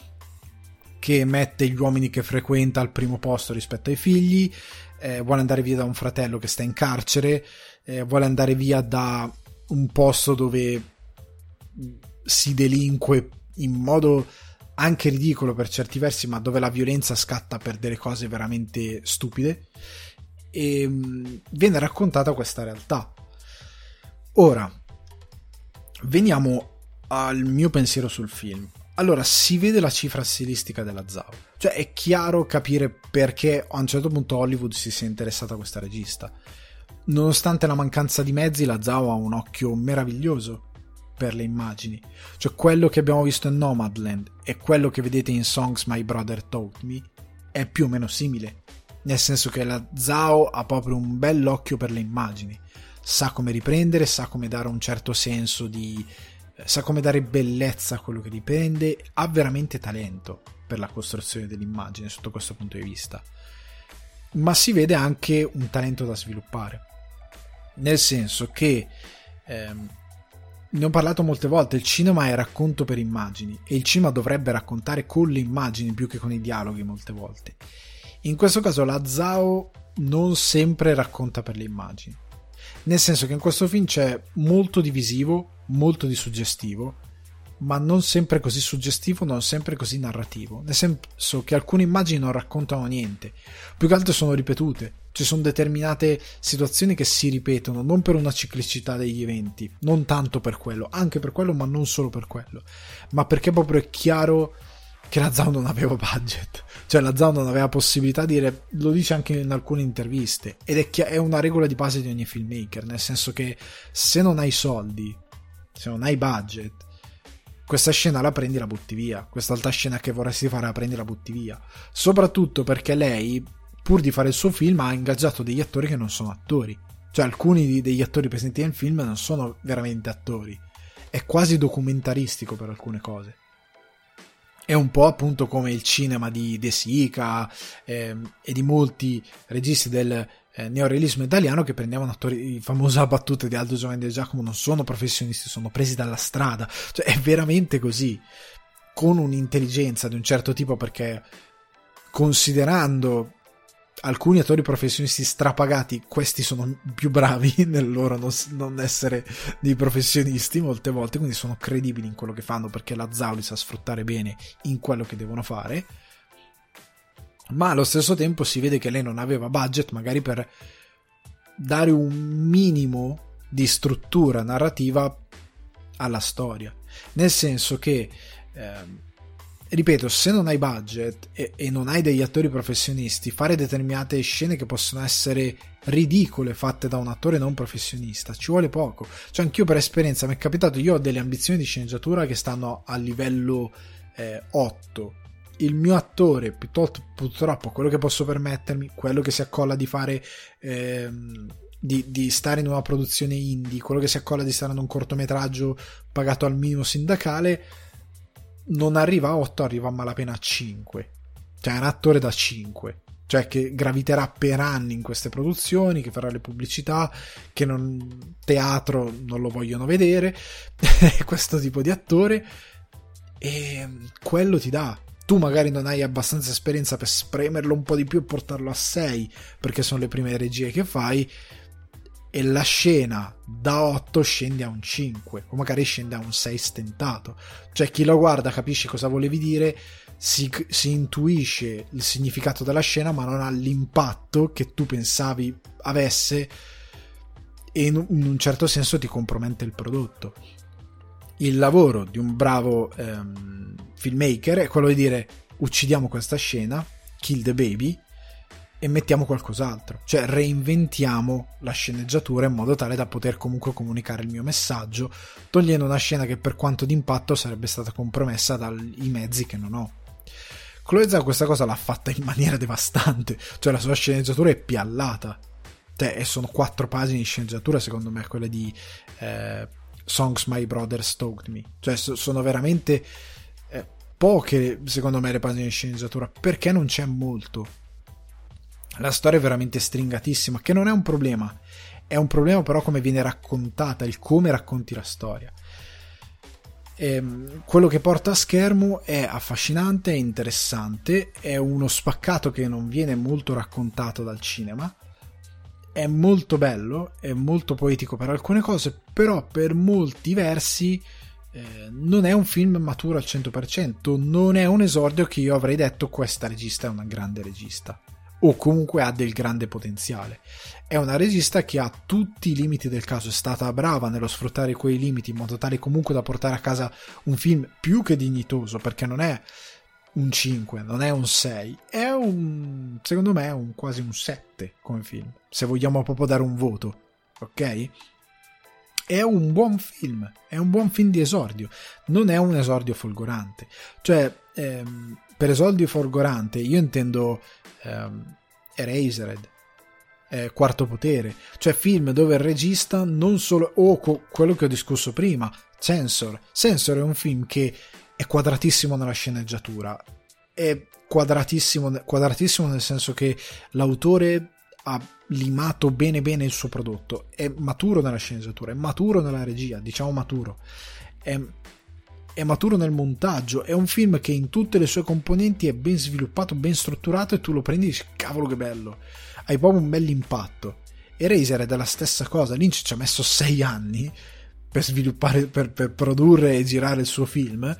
che mette gli uomini che frequenta al primo posto rispetto ai figli, eh, vuole andare via da un fratello che sta in carcere, eh, vuole andare via da un posto dove si delinque in modo anche ridicolo per certi versi, ma dove la violenza scatta per delle cose veramente stupide. e mm, viene raccontata questa realtà. Ora, veniamo al mio pensiero sul film. Allora, si vede la cifra stilistica della Zao. Cioè, è chiaro capire perché a un certo punto Hollywood si sia interessata a questa regista. Nonostante la mancanza di mezzi, la Zao ha un occhio meraviglioso per le immagini. Cioè, quello che abbiamo visto in Nomadland e quello che vedete in Songs My Brother Taught Me è più o meno simile. Nel senso che la Zao ha proprio un bell'occhio per le immagini. Sa come riprendere, sa come dare un certo senso di sa come dare bellezza a quello che riprende, ha veramente talento per la costruzione dell'immagine sotto questo punto di vista. Ma si vede anche un talento da sviluppare. Nel senso che ehm, ne ho parlato molte volte, il cinema è racconto per immagini e il cinema dovrebbe raccontare con le immagini più che con i dialoghi molte volte. In questo caso la Zao non sempre racconta per le immagini nel senso che in questo film c'è molto divisivo, molto di suggestivo, ma non sempre così suggestivo, non sempre così narrativo. Nel senso che alcune immagini non raccontano niente, più che altro sono ripetute. Ci sono determinate situazioni che si ripetono, non per una ciclicità degli eventi, non tanto per quello, anche per quello, ma non solo per quello, ma perché proprio è chiaro che la Zao non aveva budget, cioè la Zao non aveva possibilità di dire, lo dice anche in alcune interviste, ed è, chi- è una regola di base di ogni filmmaker, nel senso che se non hai soldi, se non hai budget, questa scena la prendi e la butti via, quest'altra scena che vorresti fare la prendi e la butti via, soprattutto perché lei, pur di fare il suo film, ha ingaggiato degli attori che non sono attori, cioè alcuni degli attori presenti nel film non sono veramente attori, è quasi documentaristico per alcune cose è un po' appunto come il cinema di De Sica eh, e di molti registi del eh, neorealismo italiano che prendevano attori, famosa battuta di Aldo Giovanni De Giacomo, non sono professionisti, sono presi dalla strada, cioè è veramente così, con un'intelligenza di un certo tipo perché considerando alcuni attori professionisti strapagati, questi sono più bravi <laughs> nel loro non, non, essere dei professionisti molte volte, quindi sono credibili in quello che fanno perché la Zao li sa sfruttare bene in quello che devono fare. Ma allo stesso tempo si vede che lei non aveva budget magari per dare un minimo di struttura narrativa alla storia. Nel senso che eh, ripeto, se non hai budget e, e, non hai degli attori professionisti, fare determinate scene che possono essere ridicole fatte da un attore non professionista ci vuole poco. Cioè, anch'io per esperienza mi è capitato, io ho delle ambizioni di sceneggiatura che stanno a livello eh, 8. Il mio attore, piuttosto, purtroppo, quello che posso permettermi, quello che si accolla di fare. Ehm, di, di, stare in una produzione indie, quello che si accolla di stare in un cortometraggio pagato al minimo sindacale, non arriva a 8, arriva a malapena a 5. Cioè è un attore da 5. Cioè che graviterà per anni in queste produzioni, che farà le pubblicità, che non, teatro non lo vogliono vedere, <laughs> questo tipo di attore. E quello ti dà. Tu magari non hai abbastanza esperienza per spremerlo un po' di più e portarlo a 6, perché sono le prime regie che fai, e la scena da 8 scende a un 5 o magari scende a un 6 stentato. Cioè chi lo guarda capisce cosa volevi dire si, si, intuisce il significato della scena ma non ha l'impatto che tu pensavi avesse e in, un certo senso ti compromette il prodotto. Il lavoro di un bravo ehm, filmmaker è quello di dire uccidiamo questa scena kill the baby e mettiamo qualcos'altro, cioè reinventiamo la sceneggiatura in modo tale da poter comunque comunicare il mio messaggio, togliendo una scena che per quanto d'impatto sarebbe stata compromessa dai mezzi che non ho. Chloe Zhao questa cosa l'ha fatta in maniera devastante, cioè la sua sceneggiatura è piallata, cioè, e sono quattro pagine di sceneggiatura secondo me quelle di eh, Songs My Brother Stoked Me, cioè sono veramente eh, poche secondo me le pagine di sceneggiatura. Perché non c'è molto la storia è veramente stringatissima, che non è un problema, è un problema però come viene raccontata, il come racconti la storia. E, ehm, quello che porta a schermo è affascinante, è interessante, è uno spaccato che non viene molto raccontato dal cinema, è molto bello, è molto poetico per alcune cose, però per molti versi eh, non è un film maturo al 100%, non è un esordio che io avrei detto questa regista è una grande regista o comunque ha del grande potenziale. È una regista che ha tutti i limiti del caso, è stata brava nello sfruttare quei limiti in modo tale comunque da portare a casa un film più che dignitoso, perché non è un 5, non è un 6, è un, secondo me, un, quasi un 7 come film, se vogliamo proprio dare un voto, ok? È un buon film, è un buon film di esordio, non è un esordio folgorante, cioè, ehm, per esordio folgorante io intendo ehm, Erasered, eh, Quarto Potere, cioè film dove il regista non solo, o co- quello che ho discusso prima, Sensor, Sensor è un film che è quadratissimo nella sceneggiatura, è quadratissimo, quadratissimo nel senso che l'autore ha limato bene bene il suo prodotto, è maturo nella sceneggiatura, è maturo nella regia, diciamo maturo, è, è maturo nel montaggio, è un film che in tutte le sue componenti è ben sviluppato, ben strutturato e tu lo prendi e dici cavolo che bello, hai proprio un bell'impatto. E Razer è della stessa cosa, Lynch ci ha messo sei anni per sviluppare, per, per produrre e girare il suo film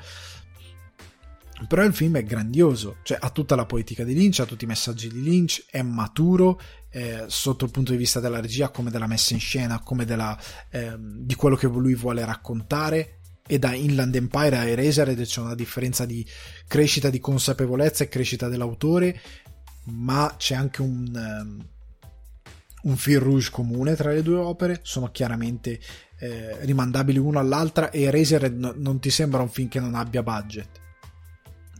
però il film è grandioso, cioè ha tutta la poetica di Lynch, ha tutti i messaggi di Lynch, è maturo eh, sotto il punto di vista della regia, come della messa in scena, come della, eh, di quello che lui vuole raccontare. E da Inland Empire a Eraserhead c'è una differenza di crescita di consapevolezza e crescita dell'autore, ma c'è anche un, um, un fil rouge comune tra le due opere, sono chiaramente eh, rimandabili l'una all'altra. E Eraserhead no, non ti sembra un film che non abbia budget.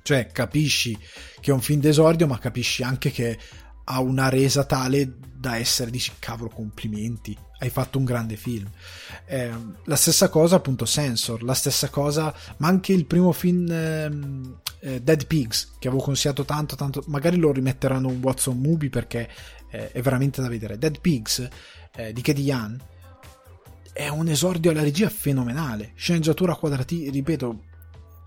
Cioè, capisci che è un film d'esordio, ma capisci anche che ha una resa tale da essere, dici, cavolo, complimenti, hai fatto un grande film. Eh, la stessa cosa, appunto, Sensor, la stessa cosa, ma anche il primo film ehm, eh, Dead Pigs, che avevo consigliato tanto, tanto, magari lo rimetteranno un Watson Movie perché eh, è veramente da vedere. Dead Pigs eh, di Katie Yan è un esordio alla regia fenomenale, sceneggiatura quadrati, ripeto,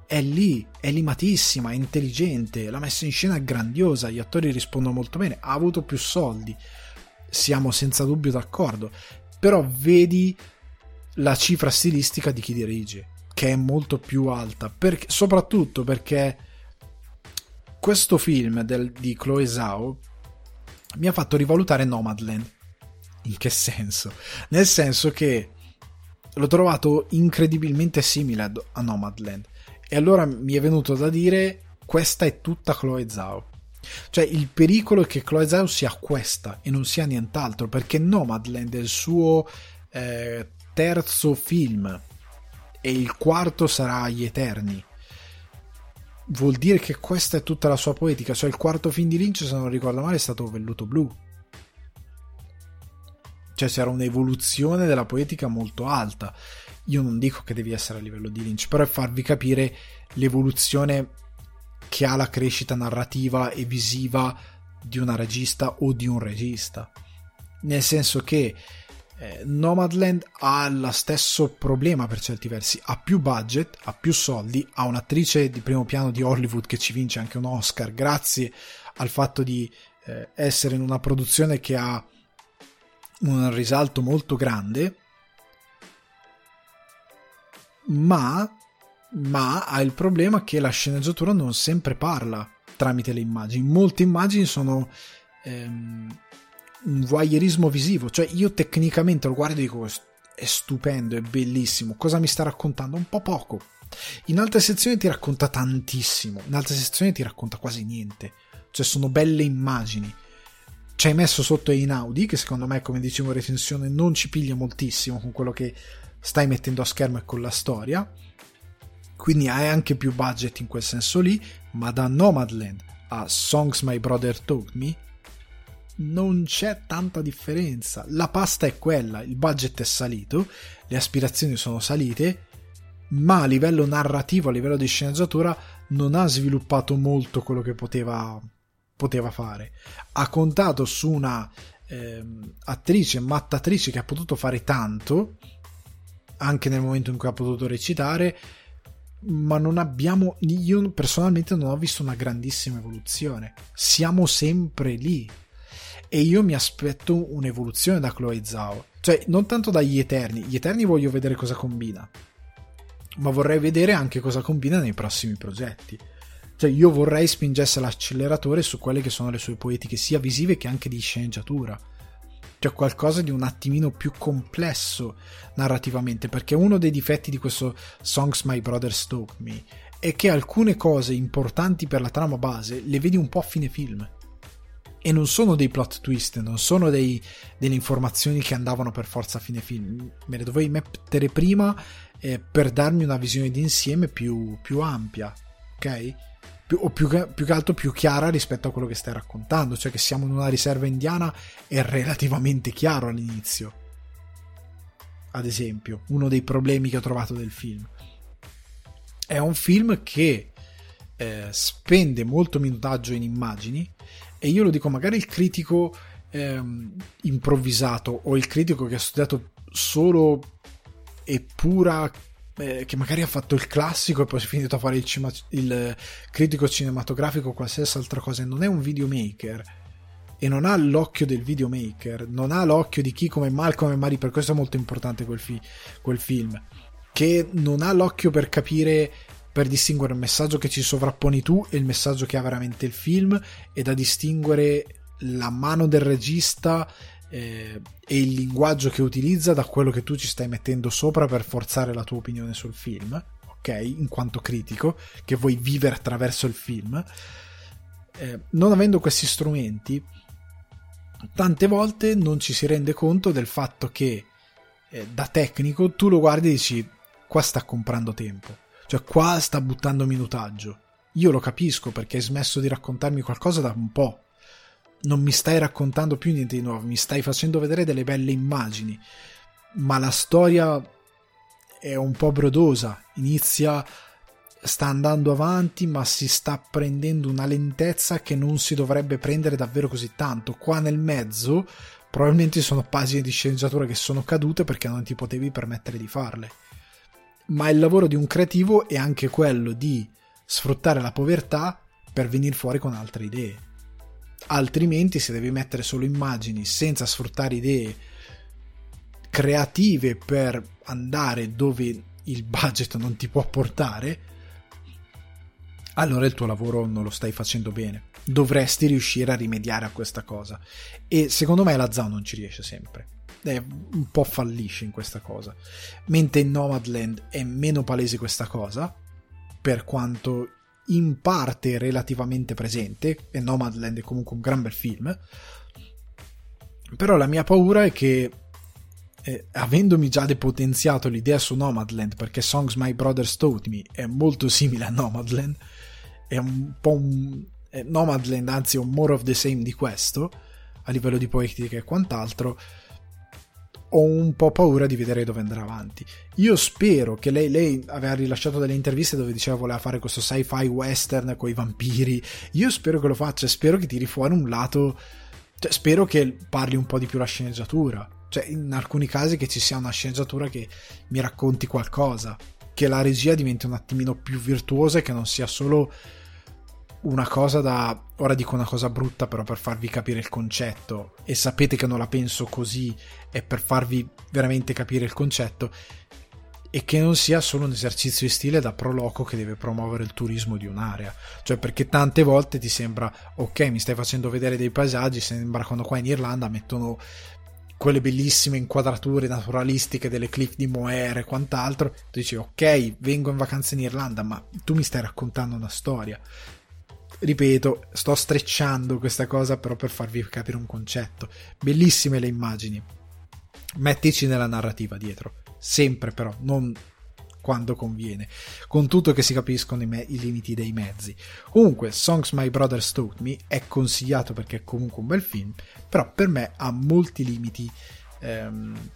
è lì, è limatissima, è intelligente, la messa in scena è grandiosa, gli attori rispondono molto bene, ha avuto più soldi, siamo senza dubbio d'accordo, però vedi la cifra stilistica di chi dirige, che è molto più alta, perché, soprattutto perché questo film del, di Chloe Zhao mi ha fatto rivalutare Nomadland. In che senso? Nel senso che l'ho trovato incredibilmente simile a Nomadland. E allora mi è venuto da dire: questa è tutta Chloe Zhao. Cioè, il pericolo è che Chloe Zhao sia questa e non sia nient'altro, perché Nomadland è il suo eh, terzo film e il quarto sarà Gli Eterni. Vuol dire che questa è tutta la sua poetica. Cioè, il quarto film di Lynch, se non ricordo male, è stato Velluto Blu. Cioè, c'era un'evoluzione della poetica molto alta. Io non dico che devi essere a livello di Lynch, però è farvi capire l'evoluzione che ha la crescita narrativa e visiva di una regista o di un regista. Nel senso che eh, Nomadland ha lo stesso problema per certi versi, ha più budget, ha più soldi, ha un'attrice di primo piano di Hollywood che ci vince anche un Oscar grazie al fatto di eh, essere in una produzione che ha un risalto molto grande ma, ma ha il problema che la sceneggiatura non sempre parla tramite le immagini. Molte immagini sono ehm, un voyeurismo visivo, cioè io tecnicamente lo guardo e dico è stupendo, è bellissimo, cosa mi sta raccontando? Un po' poco. In altre sezioni ti racconta tantissimo, in altre sezioni ti racconta quasi niente, cioè sono belle immagini. Ci hai messo sotto Einaudi, che secondo me, come dicevo in recensione, non ci piglia moltissimo con quello che stai mettendo a schermo e con la storia. Quindi hai anche più budget in quel senso lì, ma da Nomadland a Songs My Brother Told Me non c'è tanta differenza. La pasta è quella, il budget è salito, le aspirazioni sono salite, ma a livello narrativo, a livello di sceneggiatura, non ha sviluppato molto quello che poteva, poteva fare. Ha contato su una eh, attrice, mattatrice che ha potuto fare tanto, anche nel momento in cui ha potuto recitare, ma non abbiamo, io personalmente non ho visto una grandissima evoluzione. Siamo sempre lì. E io mi aspetto un'evoluzione da Chloe Zhao. Cioè, non tanto dagli Eterni. Gli Eterni voglio vedere cosa combina. Ma vorrei vedere anche cosa combina nei prossimi progetti. Cioè, io vorrei spingesse l'acceleratore su quelle che sono le sue poetiche, sia visive che anche di sceneggiatura. Cioè, qualcosa di un attimino più complesso narrativamente, perché uno dei difetti di questo Songs My Brother Stoke Me è che alcune cose importanti per la trama base le vedi un po' a fine film e non sono dei plot twist, non sono dei, delle informazioni che andavano per forza a fine film, me le dovevi mettere prima eh, per darmi una visione d'insieme più, più ampia, ok? Più, o più, più che altro più chiara rispetto a quello che stai raccontando, cioè che siamo in una riserva indiana è relativamente chiaro all'inizio. Ad esempio, uno dei problemi che ho trovato del film. È un film che eh, spende molto minutaggio in immagini e io lo dico magari il critico ehm, improvvisato o il critico che ha studiato solo e pura eh, che magari ha fatto il classico e poi si è finito a fare il, cima- il critico cinematografico o qualsiasi altra cosa non è un videomaker e non ha l'occhio del videomaker non ha l'occhio di chi come Malcolm e Mari per questo è molto importante quel, fi- quel film che non ha l'occhio per capire per distinguere il messaggio che ci sovrapponi tu e il messaggio che ha veramente il film e da distinguere la mano del regista eh, e il linguaggio che utilizza da quello che tu ci stai mettendo sopra per forzare la tua opinione sul film, ok? In quanto critico, che vuoi vivere attraverso il film. Eh, non avendo questi strumenti, tante volte non ci si rende conto del fatto che eh, da tecnico tu lo guardi e dici qua sta comprando tempo cioè, qua sta buttando minutaggio. Io lo capisco perché hai smesso di raccontarmi qualcosa da un po'. Non mi stai raccontando più niente di nuovo, mi stai facendo vedere delle belle immagini. Ma la storia è un po' brodosa. Inizia, sta andando avanti, ma si sta prendendo una lentezza che non si dovrebbe prendere davvero così tanto. Qua nel mezzo, probabilmente sono pagine di sceneggiatura che sono cadute perché non ti potevi permettere di farle ma il lavoro di un creativo è anche quello di sfruttare la povertà per venire fuori con altre idee. Altrimenti, se devi mettere solo immagini senza sfruttare idee creative per andare dove il budget non ti può portare, allora il tuo lavoro non lo stai facendo bene. Dovresti riuscire a rimediare a questa cosa. E secondo me la ZAO non ci riesce sempre è un po' fallisce in questa cosa. Mentre in Nomadland è meno palese questa cosa, per quanto in parte relativamente presente, e Nomadland è comunque un gran bel film. Però la mia paura è che, eh, avendomi già depotenziato l'idea su Nomadland, perché Songs My Brothers Taught Me è molto simile a Nomadland, è un po' un. Eh, Nomadland, anzi, un more of the same di questo, a livello di poetica e quant'altro ho un po' paura di vedere dove andrà avanti. Io spero che lei, lei aveva rilasciato delle interviste dove diceva voleva fare questo sci-fi western con i vampiri. Io spero che lo faccia, spero che tiri fuori un lato. Cioè, spero che parli un po' di più la sceneggiatura. Cioè, in alcuni casi che ci sia una sceneggiatura che mi racconti qualcosa. Che la regia diventi un attimino più virtuosa e che non sia solo una cosa da... Ora dico una cosa brutta però per farvi capire il concetto e sapete che non la penso così e per farvi veramente capire il concetto e che non sia solo un esercizio di stile da proloco che deve promuovere il turismo di un'area. Cioè perché tante volte ti sembra ok mi stai facendo vedere dei paesaggi, sembra quando qua in Irlanda mettono quelle bellissime inquadrature naturalistiche delle cliff di Moher e quant'altro, tu dici ok, vengo in vacanza in Irlanda, ma tu mi stai raccontando una storia ripeto, sto strecciando questa cosa però per farvi capire un concetto. Bellissime le immagini. Mettici nella narrativa dietro, sempre però, non quando conviene, con tutto che si capiscono i, me- i limiti dei mezzi. Comunque, Songs My Brother Taught Me è consigliato perché è comunque un bel film, però per me ha molti limiti ehm,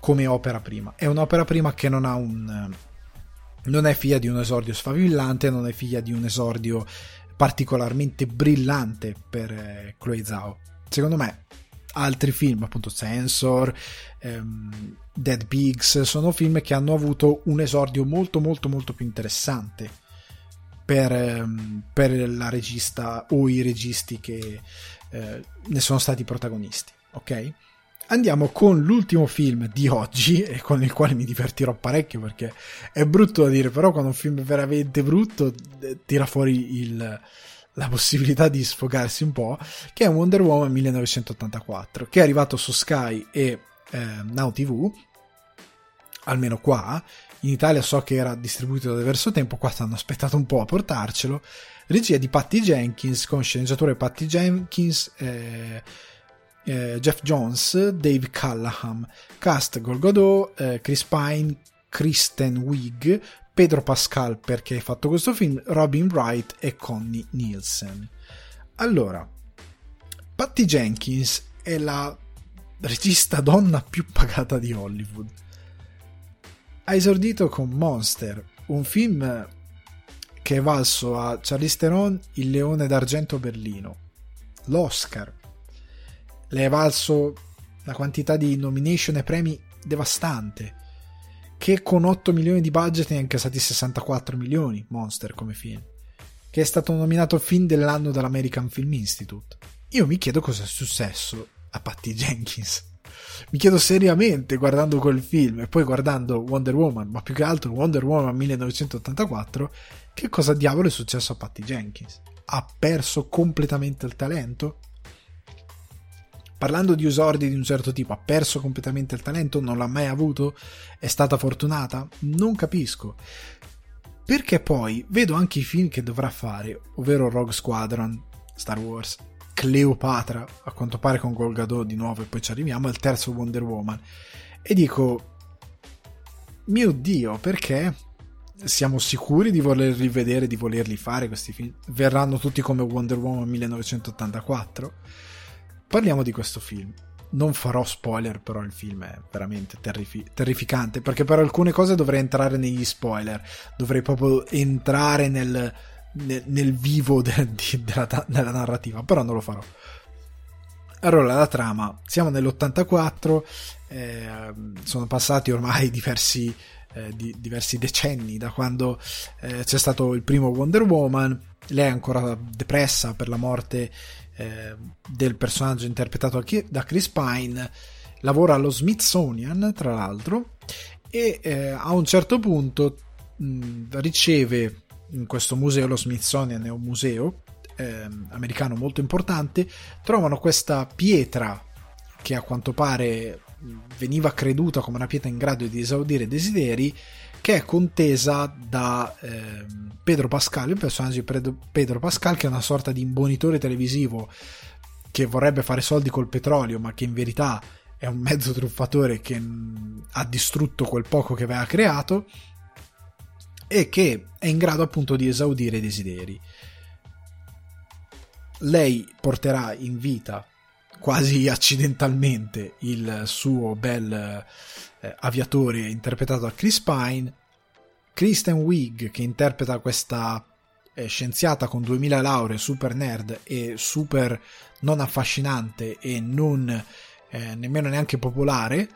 come opera prima. È un'opera prima che non ha un... non è figlia di un esordio sfavillante, non è figlia di un esordio particolarmente brillante per eh, Chloe Zhao. Secondo me altri film, appunto Sensor, ehm, Dead Pigs, sono film che hanno avuto un esordio molto molto molto più interessante per, ehm, per la regista o i registi che eh, ne sono stati protagonisti, ok? Andiamo con l'ultimo film di oggi <laughs> e con il quale mi divertirò parecchio perché è brutto da dire, però quando un film è veramente brutto eh, tira fuori il, la possibilità di sfogarsi un po', che è Wonder Woman 1984, che è arrivato su Sky e eh, Now TV, almeno qua, in Italia so che era distribuito da diverso tempo, qua stanno aspettato un po' a portarcelo, regia di Patty Jenkins, con sceneggiatore Patty Jenkins, eh, eh, Jeff Jones, Dave Callahan, cast Gol Godot, eh, Chris Pine, Kristen Wiig, Pedro Pascal perché hai fatto questo film, Robin Wright e Connie Nielsen. Allora, Patty Jenkins è la regista donna più pagata di Hollywood. Ha esordito con Monster, un film che è valso a Charlize Theron il Leone d'Argento Berlino, l'Oscar, le è valso la quantità di nomination e premi devastante. Che con 8 milioni di budget ne è incassati 64 milioni. Monster come film. Che è stato nominato film dell'anno dall'American Film Institute. Io mi chiedo cosa è successo a Patty Jenkins. Mi chiedo seriamente guardando quel film e poi guardando Wonder Woman, ma più che altro Wonder Woman 1984, che cosa diavolo è successo a Patty Jenkins? Ha perso completamente il talento? Parlando di usordi di un certo tipo, ha perso completamente il talento, non l'ha mai avuto, è stata fortunata? Non capisco. Perché poi vedo anche i film che dovrà fare, ovvero Rogue Squadron, Star Wars, Cleopatra, a quanto pare con Gal Gadot di nuovo e poi ci arriviamo, al terzo Wonder Woman. E dico, mio Dio, perché siamo sicuri di voler rivedere, di volerli fare questi film? Verranno tutti come Wonder Woman 1984? Parliamo di questo film. Non farò spoiler, però il film è veramente terrifi- terrificante. Perché per alcune cose dovrei entrare negli spoiler. Dovrei proprio entrare nel, nel, nel vivo de, di, della, della narrativa. Però non lo farò. Allora, la trama. Siamo nell'84. Eh, sono passati ormai <laughs> diversi, eh, di, diversi decenni da quando eh, c'è stato il primo Wonder Woman. Lei è ancora depressa per la morte eh, del personaggio interpretato da Chris Pine, lavora allo Smithsonian, tra l'altro, e eh, a un certo punto mh, riceve in questo museo, lo Smithsonian è un museo eh, americano molto importante, trovano questa pietra che a quanto pare veniva creduta come una pietra in grado di esaudire desideri che è contesa da eh, Pedro Pascal, il personaggio di Pedro Pascal che è una sorta di imbonitore televisivo che vorrebbe fare soldi col petrolio ma che in verità è un mezzo truffatore che mh, ha distrutto quel poco che aveva creato e che è in grado appunto di esaudire i desideri. Lei porterà in vita quasi accidentalmente il suo bel eh, aviatore interpretato da Chris Pine, Kristen Wiig che interpreta questa eh, scienziata con 2000 lauree, super nerd e super non affascinante e non eh, nemmeno neanche popolare,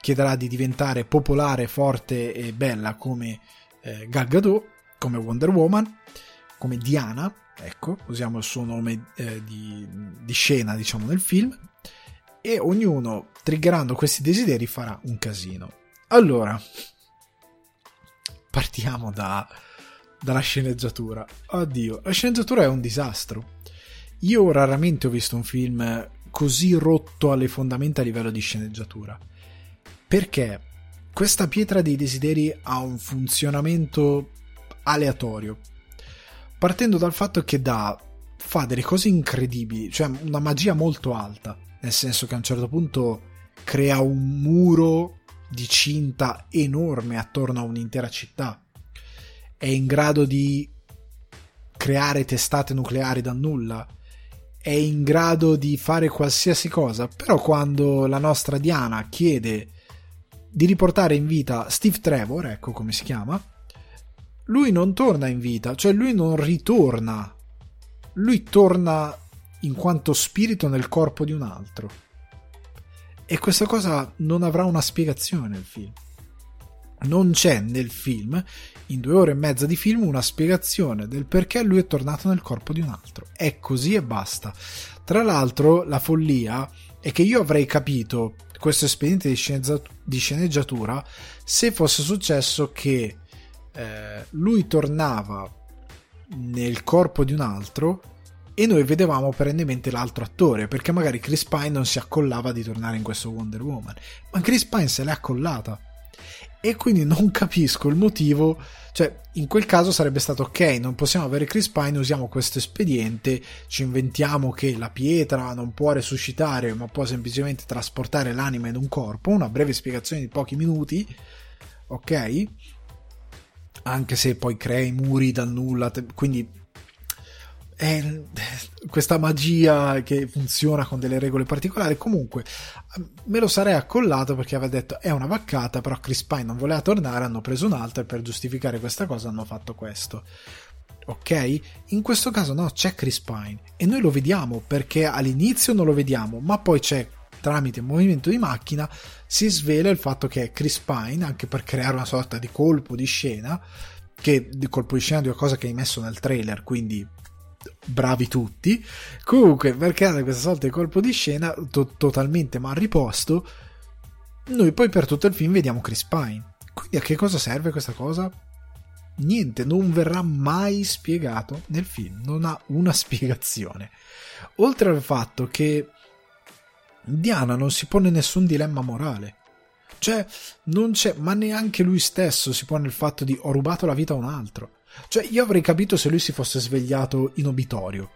chiederà di diventare popolare, forte e bella come eh, Gal Gadot, come Wonder Woman, come Diana, ecco, usiamo il suo nome eh, di, di scena, diciamo, nel film, e ognuno, triggerando questi desideri, farà un casino. Allora, partiamo da, dalla sceneggiatura. Oddio, la sceneggiatura è un disastro. Io raramente ho visto un film così rotto alle fondamenta a livello di sceneggiatura. Perché questa pietra dei desideri ha un funzionamento aleatorio. Partendo dal fatto che dà, fa delle cose incredibili, cioè una magia molto alta nel senso che a un certo punto crea un muro di cinta enorme attorno a un'intera città. È in grado di creare testate nucleari da nulla. È in grado di fare qualsiasi cosa. Però quando la nostra Diana chiede di riportare in vita Steve Trevor, ecco come si chiama, lui non torna in vita, cioè lui non ritorna. Lui torna in quanto spirito nel corpo di un altro. E questa cosa non avrà una spiegazione nel film. Non c'è nel film, in due ore e mezza di film, una spiegazione del perché lui è tornato nel corpo di un altro. È così e basta. Tra l'altro, la follia è che io avrei capito questo espediente di, sceneggiatura se fosse successo che eh, lui tornava nel corpo di un altro e noi vedevamo perennemente l'altro attore perché magari Chris Pine non si accollava di tornare in questo Wonder Woman. Ma Chris Pine se l'è accollata. E quindi non <laughs> capisco il motivo cioè in quel caso sarebbe stato ok non possiamo avere Chris Pine usiamo questo espediente ci inventiamo che la pietra non può resuscitare ma può semplicemente trasportare l'anima in un corpo una breve spiegazione di pochi minuti ok? Anche se poi crea i muri dal nulla quindi è questa magia che funziona con delle regole particolari. Comunque, me lo sarei accollato perché aveva detto è una vaccata, però Chris Pine non voleva tornare, hanno preso un altro e per giustificare questa cosa hanno fatto questo. Ok? In questo caso no, c'è Chris Pine e noi lo vediamo perché all'inizio non lo vediamo, ma poi c'è tramite movimento di macchina si svela il fatto che è Chris Pine anche per creare una sorta di colpo di scena che di colpo di scena di una cosa che hai messo nel trailer quindi bravi tutti. Comunque, per creare questa sorta di colpo di scena to- totalmente mal riposto, noi poi per tutto il film vediamo Chris Pine. Quindi a che cosa serve questa cosa? Niente, non verrà mai spiegato nel film, non ha una <laughs> spiegazione. Oltre al fatto che Diana non si pone nessun dilemma morale. Cioè, non c'è, ma neanche lui stesso si pone il fatto di ho rubato la vita a un altro. Cioè, io avrei capito se lui si fosse svegliato in obitorio.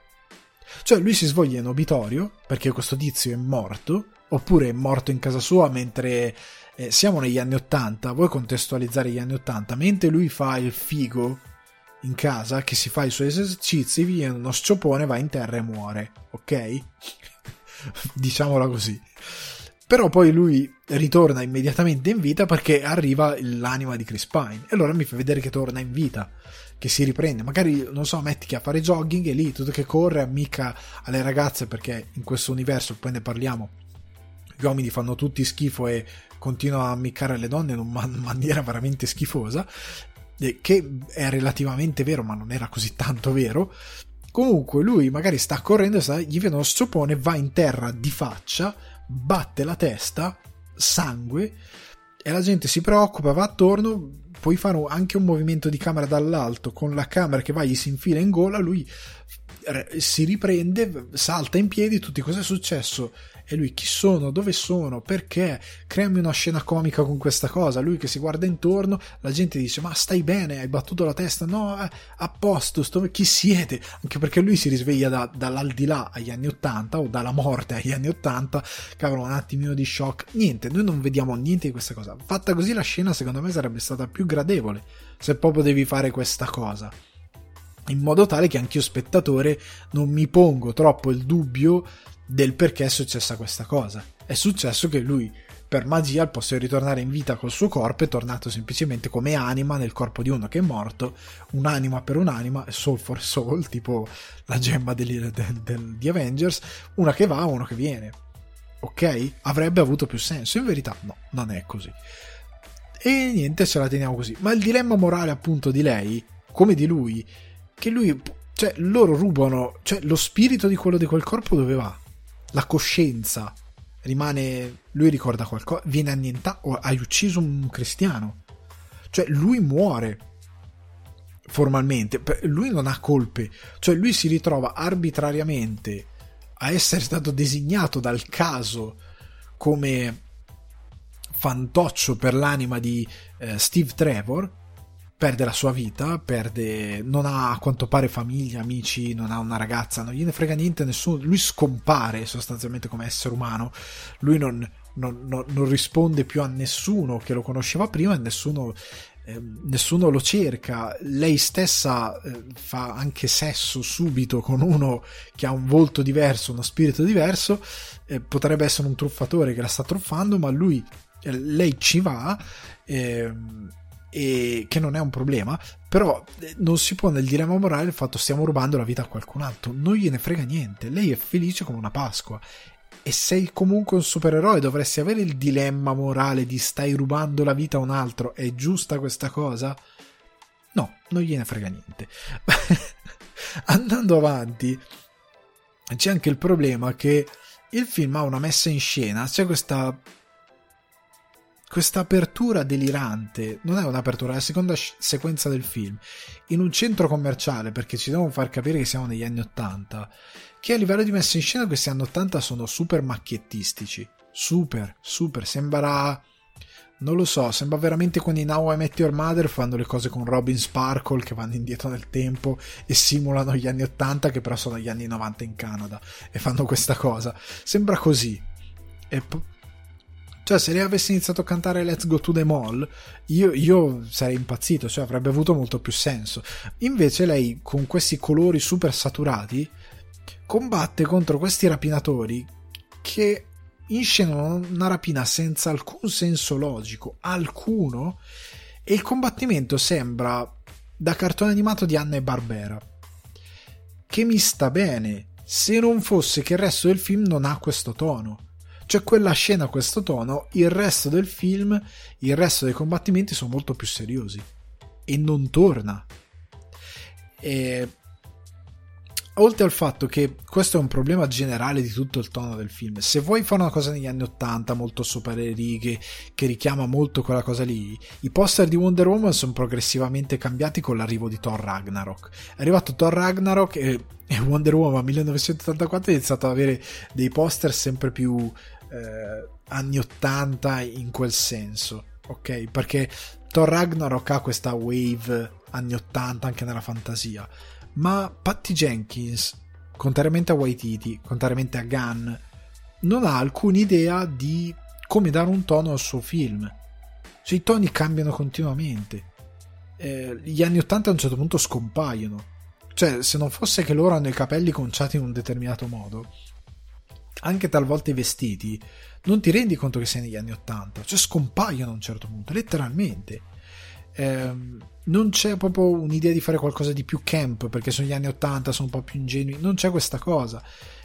Cioè, lui si sveglia in obitorio perché questo tizio è morto, oppure è morto in casa sua mentre eh, siamo negli anni Ottanta. Vuoi contestualizzare gli anni Ottanta? Mentre lui fa il figo in casa, che si fa i suoi esercizi, viene uno sciopone, va in terra e muore. Ok? <laughs> Diciamola così. Però poi lui ritorna immediatamente in vita perché arriva l'anima di Chris Pine. E allora mi fa vedere che torna in vita che si riprende. Magari, non so, metti che a fare jogging e lì tutto che corre, amica alle ragazze, perché in questo universo, poi ne parliamo, gli uomini fanno tutti schifo e continuano a ammiccare le donne in una <laughs> maniera veramente schifosa, che è relativamente vero, ma non era così tanto vero. Comunque lui magari sta correndo, sta, gli viene uno sciopone, va in terra di faccia, batte la testa, sangue, e la gente si preoccupa, va attorno, puoi fare anche un movimento di camera dall'alto con la camera che va gli si infila in gola, lui si riprende, salta in piedi, tutti cosa è successo? E lui chi sono? Dove sono? Perché? Creami una scena comica con questa cosa. Lui che si guarda intorno, la gente dice: Ma stai bene? Hai battuto la testa? No, eh, a posto. Sto... Chi siete? Anche perché lui si risveglia da, dall'aldilà agli anni 80 o dalla morte agli anni 80. Cavolo, un attimino di shock. Niente, noi non vediamo niente di questa cosa. Fatta così, la scena secondo me sarebbe stata più gradevole. Se proprio devi fare questa cosa in modo tale che anch'io spettatore non mi pongo troppo il dubbio del perché è successa questa cosa. È successo che lui, per magia, al posto di ritornare in vita col suo corpo, è tornato semplicemente come anima nel corpo di uno che è morto, un'anima per un'anima, soul for soul, tipo la gemma del, del, del, di Avengers, una che va, uno che viene. Ok? Avrebbe avuto più senso. In verità, no, non è così. E niente, ce la teniamo così. Ma il dilemma morale, appunto, di lei, come di lui, che lui, cioè, loro rubano, cioè, lo spirito di quello di quel corpo dove va? La coscienza rimane, lui ricorda qualcosa, viene annientato, hai ucciso un cristiano. Cioè lui muore formalmente, lui non ha colpe, cioè lui si ritrova arbitrariamente a essere stato designato dal caso come fantoccio per l'anima di eh, Steve Trevor perde la sua vita, perde, non ha a quanto pare famiglia, amici, non ha una ragazza, non gliene frega niente, nessuno, lui scompare sostanzialmente come essere umano, lui non, non, non, non risponde più a nessuno che lo conosceva prima e nessuno, eh, nessuno lo cerca, lei stessa eh, fa anche sesso subito con uno che ha un volto diverso, uno spirito diverso, eh, potrebbe essere un truffatore che la sta truffando, ma lui, eh, lei ci va. E che non è un problema, però eh, non si pone il dilemma morale il fatto stiamo rubando la vita a qualcun altro, non gliene frega niente, lei è felice come una Pasqua e sei comunque un supereroe dovresti avere il dilemma morale di stai rubando la vita a un altro, è giusta questa cosa? No, non gliene frega niente. <laughs> Andando avanti, c'è anche il problema che il film ha una messa in scena, c'è questa questa apertura delirante non è un'apertura, è la seconda sc- sequenza del film in un centro commerciale perché ci devono far capire che siamo negli anni 80 che a livello di messa in scena questi anni 80 sono super macchiettistici super super sembra non lo so, sembra veramente quando in Now I Met Your Mother fanno le cose con Robin Sparkle che vanno indietro nel tempo e simulano gli anni 80 che però sono gli anni 90 in Canada e fanno questa cosa. Sembra così. E cioè, se lei avesse iniziato a cantare Let's Go to the Mall, io, io, sarei impazzito, cioè avrebbe avuto molto più senso. Invece lei, con questi colori super saturati, combatte contro questi rapinatori che inscenano una rapina senza alcun senso logico, alcuno, e il combattimento sembra da cartone animato di Anna e Barbera. Che mi sta bene, se non fosse che il resto del film non ha questo tono. Cioè quella scena questo tono, il resto del film, il resto dei combattimenti sono molto più seriosi. E non torna. E oltre al fatto che questo è un problema generale di tutto il tono del film, se vuoi fare una cosa negli anni 80 molto sopra le righe, che richiama molto quella cosa lì, i poster di Wonder Woman sono progressivamente cambiati con l'arrivo di Thor Ragnarok. È arrivato Thor Ragnarok e Wonder Woman 1984 ha iniziato ad avere dei poster sempre più eh, anni 80 in quel senso, ok? Perché Thor Ragnarok ha questa wave anni 80 anche nella fantasia ma Patty Jenkins, contrariamente a Waititi, contrariamente a Gunn, non ha alcuna idea di come dare un tono al suo film. Cioè, i toni cambiano continuamente. Eh, gli anni 80 a un certo punto scompaiono. Cioè, se non fosse che loro hanno i capelli conciati in un determinato modo, anche talvolta i vestiti, non ti rendi conto che sei negli anni 80. Cioè, scompaiono a un certo punto, letteralmente. Eh, non c'è proprio un'idea di fare qualcosa di più camp perché sono gli anni 80, sono un po' più ingenui, non c'è questa cosa.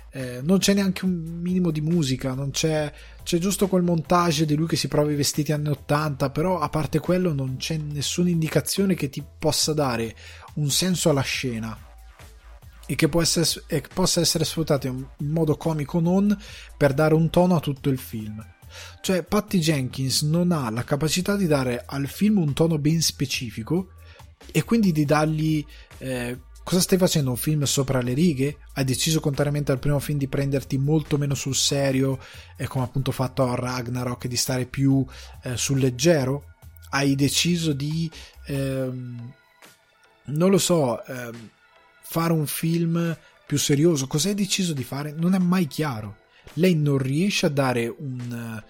Eh, non c'è neanche un minimo di musica, c'è, c'è giusto quel montage di lui che si prova i vestiti anni 80, però a parte quello non c'è nessuna indicazione che ti possa dare un senso alla scena e che essere, e possa essere sfruttato in modo comico non per dare un tono a tutto il film. Cioè, Patty Jenkins non ha la capacità di dare al film un tono ben specifico e quindi di dargli. Eh, cosa stai facendo? Un film sopra le righe? Hai deciso, contrariamente al primo film, di prenderti molto meno sul serio, eh, come appunto fatto a Ragnarok, di stare più eh, sul leggero? Hai deciso di. Ehm, non lo so, ehm, fare un film più serioso? Cosa hai deciso di fare? Non è mai chiaro. Lei non riesce a dare un,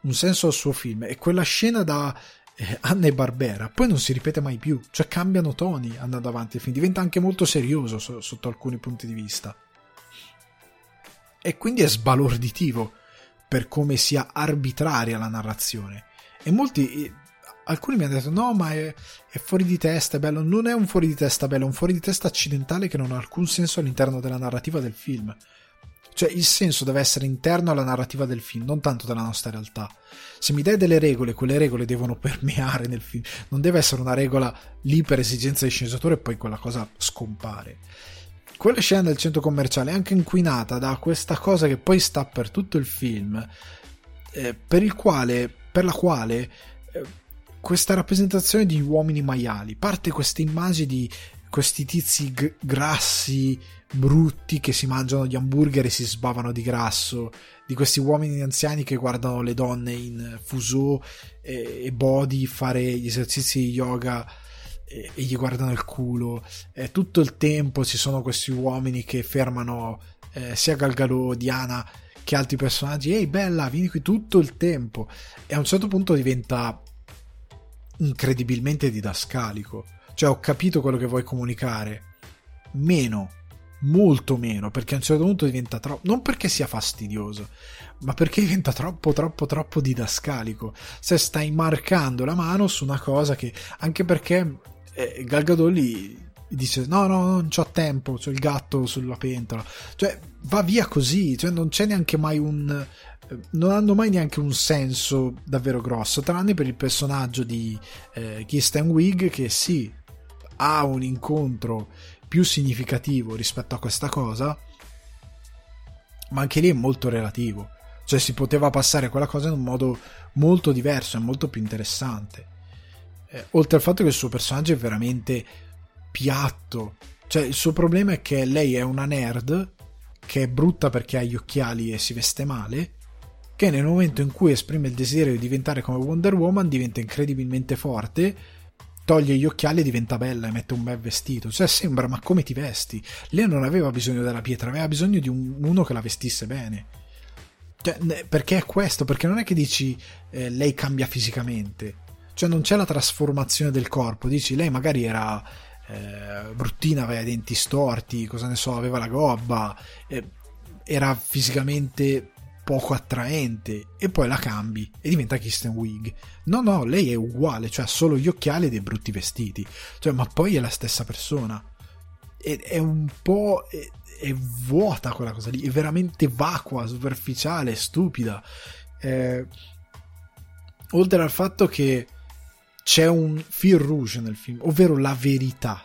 un senso al suo film. E quella scena da eh, Anna e Barbera. Poi non si ripete mai più, cioè cambiano toni andando avanti il film, diventa anche molto serioso so, sotto alcuni punti di vista. E quindi è sbalorditivo per come sia arbitraria la narrazione. E molti alcuni mi hanno detto no ma è, è, fuori di testa è bello non è un fuori di testa bello è un fuori di testa accidentale che non ha alcun senso all'interno della narrativa del film cioè il senso deve essere interno alla narrativa del film, non tanto della nostra realtà. Se mi dai delle regole, quelle regole devono <laughs> permeare nel film. Non deve essere una regola lì per esigenza del sceneggiatore e poi quella cosa scompare. Quella scena del centro commerciale è anche inquinata da questa cosa che poi sta per tutto il film, eh, per, quale, per la quale eh, questa rappresentazione di uomini maiali parte questa immagine di questi tizi g- grassi brutti che si mangiano gli hamburger e si sbavano di grasso, di questi uomini anziani che guardano le donne in fuso e, e body fare gli esercizi di yoga e, e gli guardano il culo. E tutto il tempo ci sono questi uomini che fermano eh, sia Galgalo, Diana che altri personaggi. Ehi, bella, vieni qui tutto il tempo. E a un certo punto diventa incredibilmente didascalico. Cioè, ho capito quello che vuoi comunicare. Meno molto meno perché a un certo punto diventa troppo non perché sia fastidioso ma perché diventa troppo troppo troppo didascalico se stai marcando la mano su una cosa che anche perché eh, Galgadolli dice no no non c'ho tempo c'ho il gatto sulla pentola cioè va via così cioè non c'è neanche mai un non hanno mai neanche un senso davvero grosso tranne per il personaggio di eh, Kirsten Wig che sì ha un incontro più significativo rispetto a questa cosa, ma anche lì è molto relativo. Cioè si poteva passare quella cosa in un modo molto diverso e molto più interessante. Eh, oltre al fatto che il suo personaggio è veramente piatto. Cioè il suo problema è che lei è una nerd che è brutta perché ha gli occhiali e si veste male, che nel momento in cui esprime il desiderio di diventare come Wonder Woman diventa incredibilmente forte, toglie gli occhiali e diventa bella e mette un bel vestito. Cioè sembra, ma come ti vesti? Lei non aveva bisogno della pietra, aveva bisogno di un, uno che la vestisse bene. Cioè, perché è questo? Perché non è che dici eh, lei cambia fisicamente. Cioè non c'è la trasformazione del corpo. Dici lei magari era eh, bruttina, aveva i denti storti, cosa ne so, aveva la gobba, eh, era fisicamente poco attraente e poi la cambi e diventa Kristen Wiig. No, no, lei è uguale, cioè ha solo gli occhiali e dei brutti vestiti. Cioè, ma poi è la stessa persona. È, è un po'. È, è, vuota quella cosa lì, è veramente vacua, superficiale, stupida. Eh, oltre al fatto che c'è un fil rouge nel film, ovvero la verità.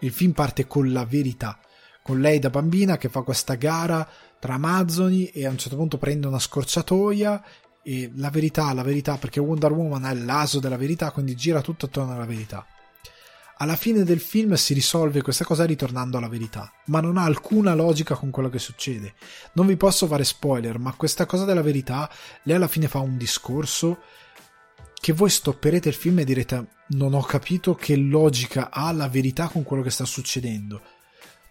Il film parte con la verità, con lei da bambina che fa questa gara tra Amazzoni e a un certo punto prende una scorciatoia e la verità, la verità, perché Wonder Woman è l'aso della verità, quindi gira tutto attorno alla verità. Alla fine del film si risolve questa cosa ritornando alla verità, ma non ha alcuna logica con quello che succede. Non vi posso fare spoiler, ma questa cosa della verità, lei alla fine fa un discorso che voi stopperete il film e direte non ho capito che logica ha la verità con quello che sta succedendo.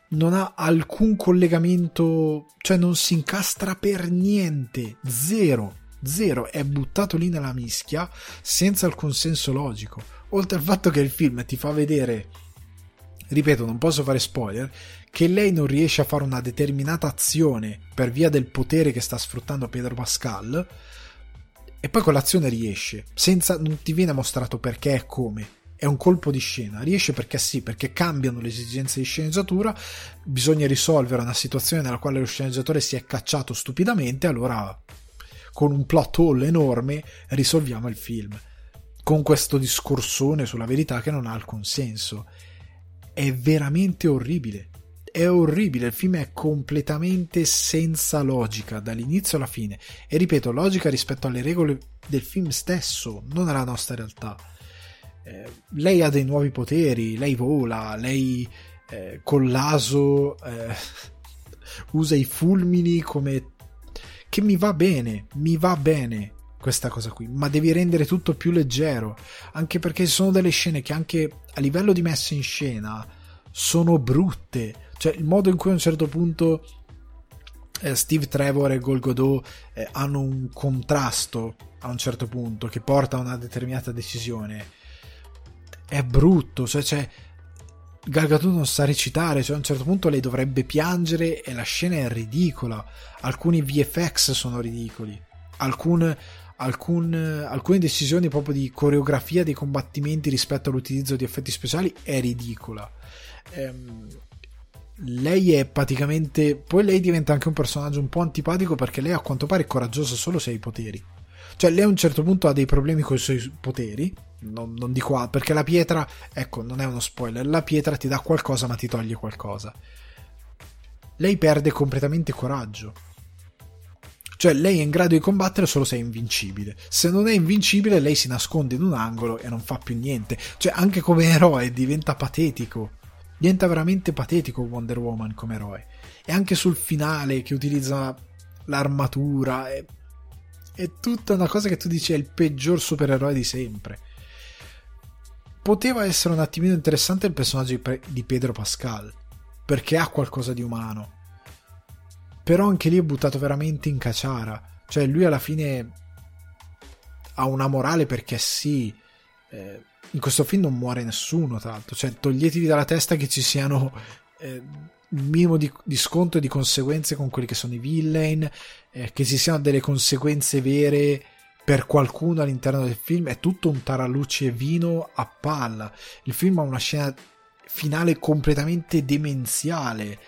Non ha alcun collegamento, cioè non si incastra per niente, zero, zero, è buttato lì nella mischia senza alcun senso logico. Oltre al fatto che il film ti fa vedere, ripeto, non posso fare spoiler, che lei non riesce a fare una determinata azione per via del potere che sta sfruttando Pedro Pascal e poi con l'azione riesce, senza non ti viene mostrato perché e come. È un colpo di scena, riesce perché sì, perché cambiano le esigenze di sceneggiatura, bisogna risolvere una situazione nella quale lo sceneggiatore si è cacciato stupidamente, allora con un plot hole enorme risolviamo il film. Con questo discorsone sulla verità che non ha alcun senso. È veramente orribile è orribile, il film è completamente senza logica dall'inizio alla fine e ripeto, logica rispetto alle regole del film stesso, non alla nostra realtà. Eh, lei ha dei nuovi poteri, lei vola, lei eh, con l'aso eh, <laughs> usa i fulmini come... che mi va bene, mi va bene questa cosa qui, ma devi rendere tutto più leggero, anche perché ci sono delle scene che anche a livello di messa in scena sono brutte. Cioè, il modo in cui a un certo punto eh, Steve Trevor e Gol Godot eh, hanno un contrasto a un certo punto che porta a una determinata decisione è brutto. Cioè, cioè Gal Gadot non sa recitare, cioè a un certo punto lei dovrebbe piangere e la scena è ridicola. Alcuni VFX sono ridicoli. Alcune, alcun, alcune decisioni proprio di coreografia dei combattimenti rispetto all'utilizzo di effetti speciali è ridicola. Ehm, lei è praticamente. Poi lei diventa anche un personaggio un po' antipatico perché lei a quanto pare è coraggiosa solo se ha i poteri. Cioè, lei a un certo punto ha dei problemi con i suoi poteri. Non, non di qua, perché la pietra, ecco, non è uno spoiler. La pietra ti dà qualcosa, ma ti toglie qualcosa. Lei perde completamente coraggio. Cioè, lei è in grado di combattere solo se è invincibile. Se non è invincibile, lei si nasconde in un angolo e non fa più niente. Cioè, anche come eroe diventa patetico. Diventa veramente patetico Wonder Woman come eroe. E anche sul finale che utilizza l'armatura. È, è tutta una cosa che tu dici è il peggior supereroe di sempre. Poteva essere un attimino interessante il personaggio di, Pe- di Pedro Pascal. Perché ha qualcosa di umano. Però anche lì è buttato veramente in caciara. Cioè, lui alla fine ha una morale perché sì. Eh, in questo film non muore nessuno, tra l'altro. Cioè, toglietevi dalla testa che ci siano eh, minimo di, di, sconto e di conseguenze con quelli che sono i villain, eh, che ci siano delle conseguenze vere per qualcuno all'interno del film. È tutto un tarallucci e vino a palla. Il film ha una scena finale completamente demenziale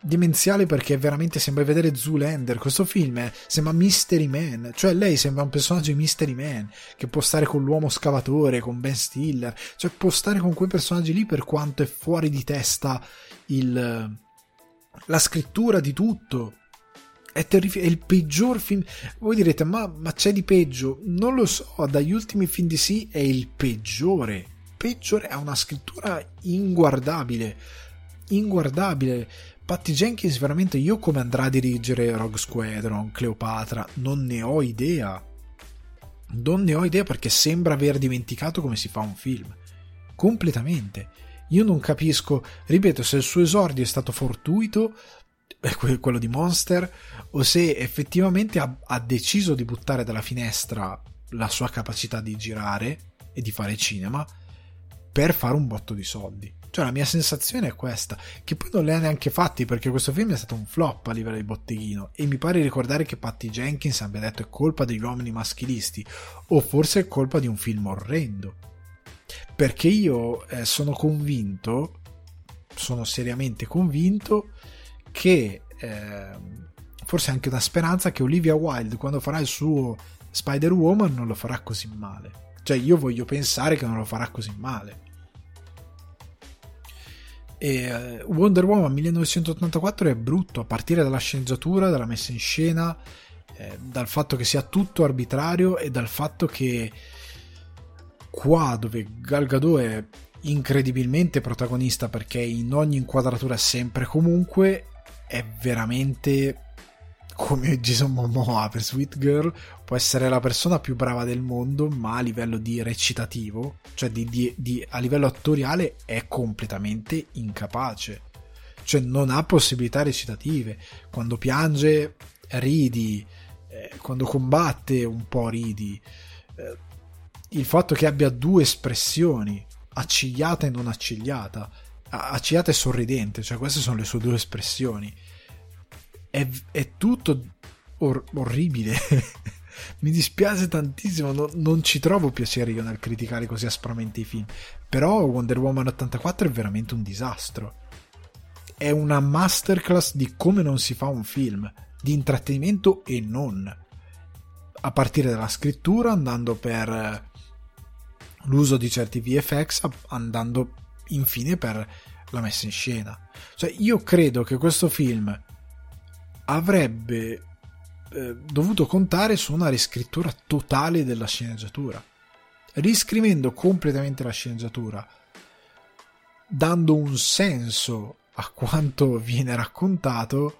demenziale perché veramente sembra vedere Zoolander. Questo film è, sembra Mystery Man, cioè lei sembra un personaggio di Mystery Man che può stare con l'uomo scavatore, con Ben Stiller, cioè può stare con quei personaggi lì per quanto è fuori di testa il, la scrittura di tutto. È, terrif- è il peggior film. Voi direte, ma, ma, c'è di peggio? Non lo so, dagli ultimi film di sì è il peggiore. Peggiore, ha una scrittura inguardabile. Inguardabile. Patty Jenkins, veramente, io come andrà a dirigere Rogue Squadron, Cleopatra, non ne ho idea. Non ne ho idea perché sembra aver dimenticato come si fa un film. Completamente. Io non capisco, ripeto, se il suo esordio è stato fortuito, quello di Monster, o se effettivamente ha, ha deciso di buttare dalla finestra la sua capacità di girare e di fare cinema per fare un botto di soldi. Cioè la mia sensazione è questa, che poi non le ha neanche fatti perché questo film è stato un flop a livello di botteghino e mi pare ricordare che Patty Jenkins abbia detto è colpa degli uomini maschilisti o forse è colpa di un film orrendo perché io eh, sono convinto, sono seriamente convinto che eh, forse anche una speranza che Olivia Wilde quando farà il suo Spider-Woman non lo farà così male. Cioè io voglio pensare che non lo farà così male. E uh, Wonder Woman 1984 è brutto a partire dalla sceneggiatura, dalla messa in scena, eh, dal fatto che sia tutto arbitrario e dal fatto che qua dove Gal Gadot è incredibilmente protagonista perché in ogni inquadratura sempre comunque è veramente come Jason Momoa per Sweet Girl. Può essere la persona più brava del mondo ma a livello di recitativo cioè di, di, di, a livello attoriale è completamente incapace. Cioè non ha possibilità recitative. Quando piange ridi. Eh, quando combatte un po' ridi. Eh, il fatto che abbia due espressioni, accigliata e non accigliata, accigliata e sorridente, cioè queste sono le sue due espressioni, è, è tutto or- orribile. <laughs> Mi dispiace tantissimo, no, non ci trovo piacere io nel criticare così aspramente i film, però Wonder Woman 84 è veramente un disastro. È una masterclass di come non si fa un film, di intrattenimento e non. A partire dalla scrittura, andando per l'uso di certi VFX andando infine per la messa in scena. Cioè, io credo che questo film avrebbe eh, dovuto contare su una riscrittura totale della sceneggiatura. Riscrivendo completamente la sceneggiatura, dando un senso a quanto <laughs> viene raccontato,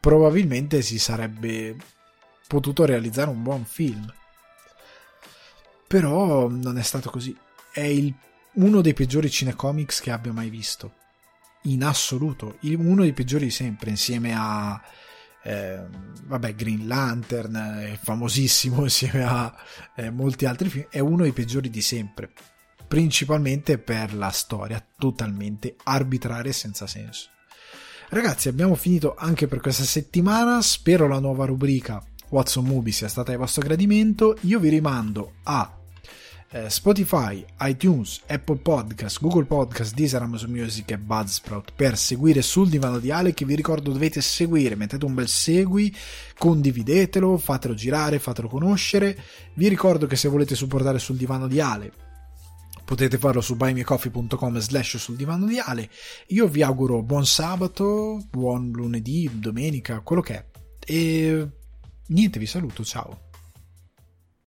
probabilmente si sarebbe potuto realizzare un buon film. Però non è stato così. È il, uno dei peggiori cinecomics che abbia mai visto. In assoluto. Il, uno dei peggiori di sempre, insieme a... Eh, vabbè, Green Lantern è famosissimo <laughs> insieme a eh, molti altri film. È uno dei peggiori di sempre. Principalmente per la storia totalmente arbitraria e senza senso. Ragazzi, abbiamo finito anche per questa settimana. Spero la nuova rubrica Watson Movie sia stata di vostro gradimento. Io vi rimando a eh, Spotify, iTunes, Apple Podcast, Google Podcast, Deezer, Amazon Music e Buzzsprout per seguire sul divano di Ale che vi ricordo dovete seguire, mettete un bel segui, condividetelo, fatelo girare, fatelo conoscere. Vi ricordo che se volete supportare sul divano di Ale potete farlo su buymeacoffee.com slash sul divano di Ale. Io vi auguro buon sabato, buon lunedì, domenica, quello che è. E niente, vi saluto, ciao.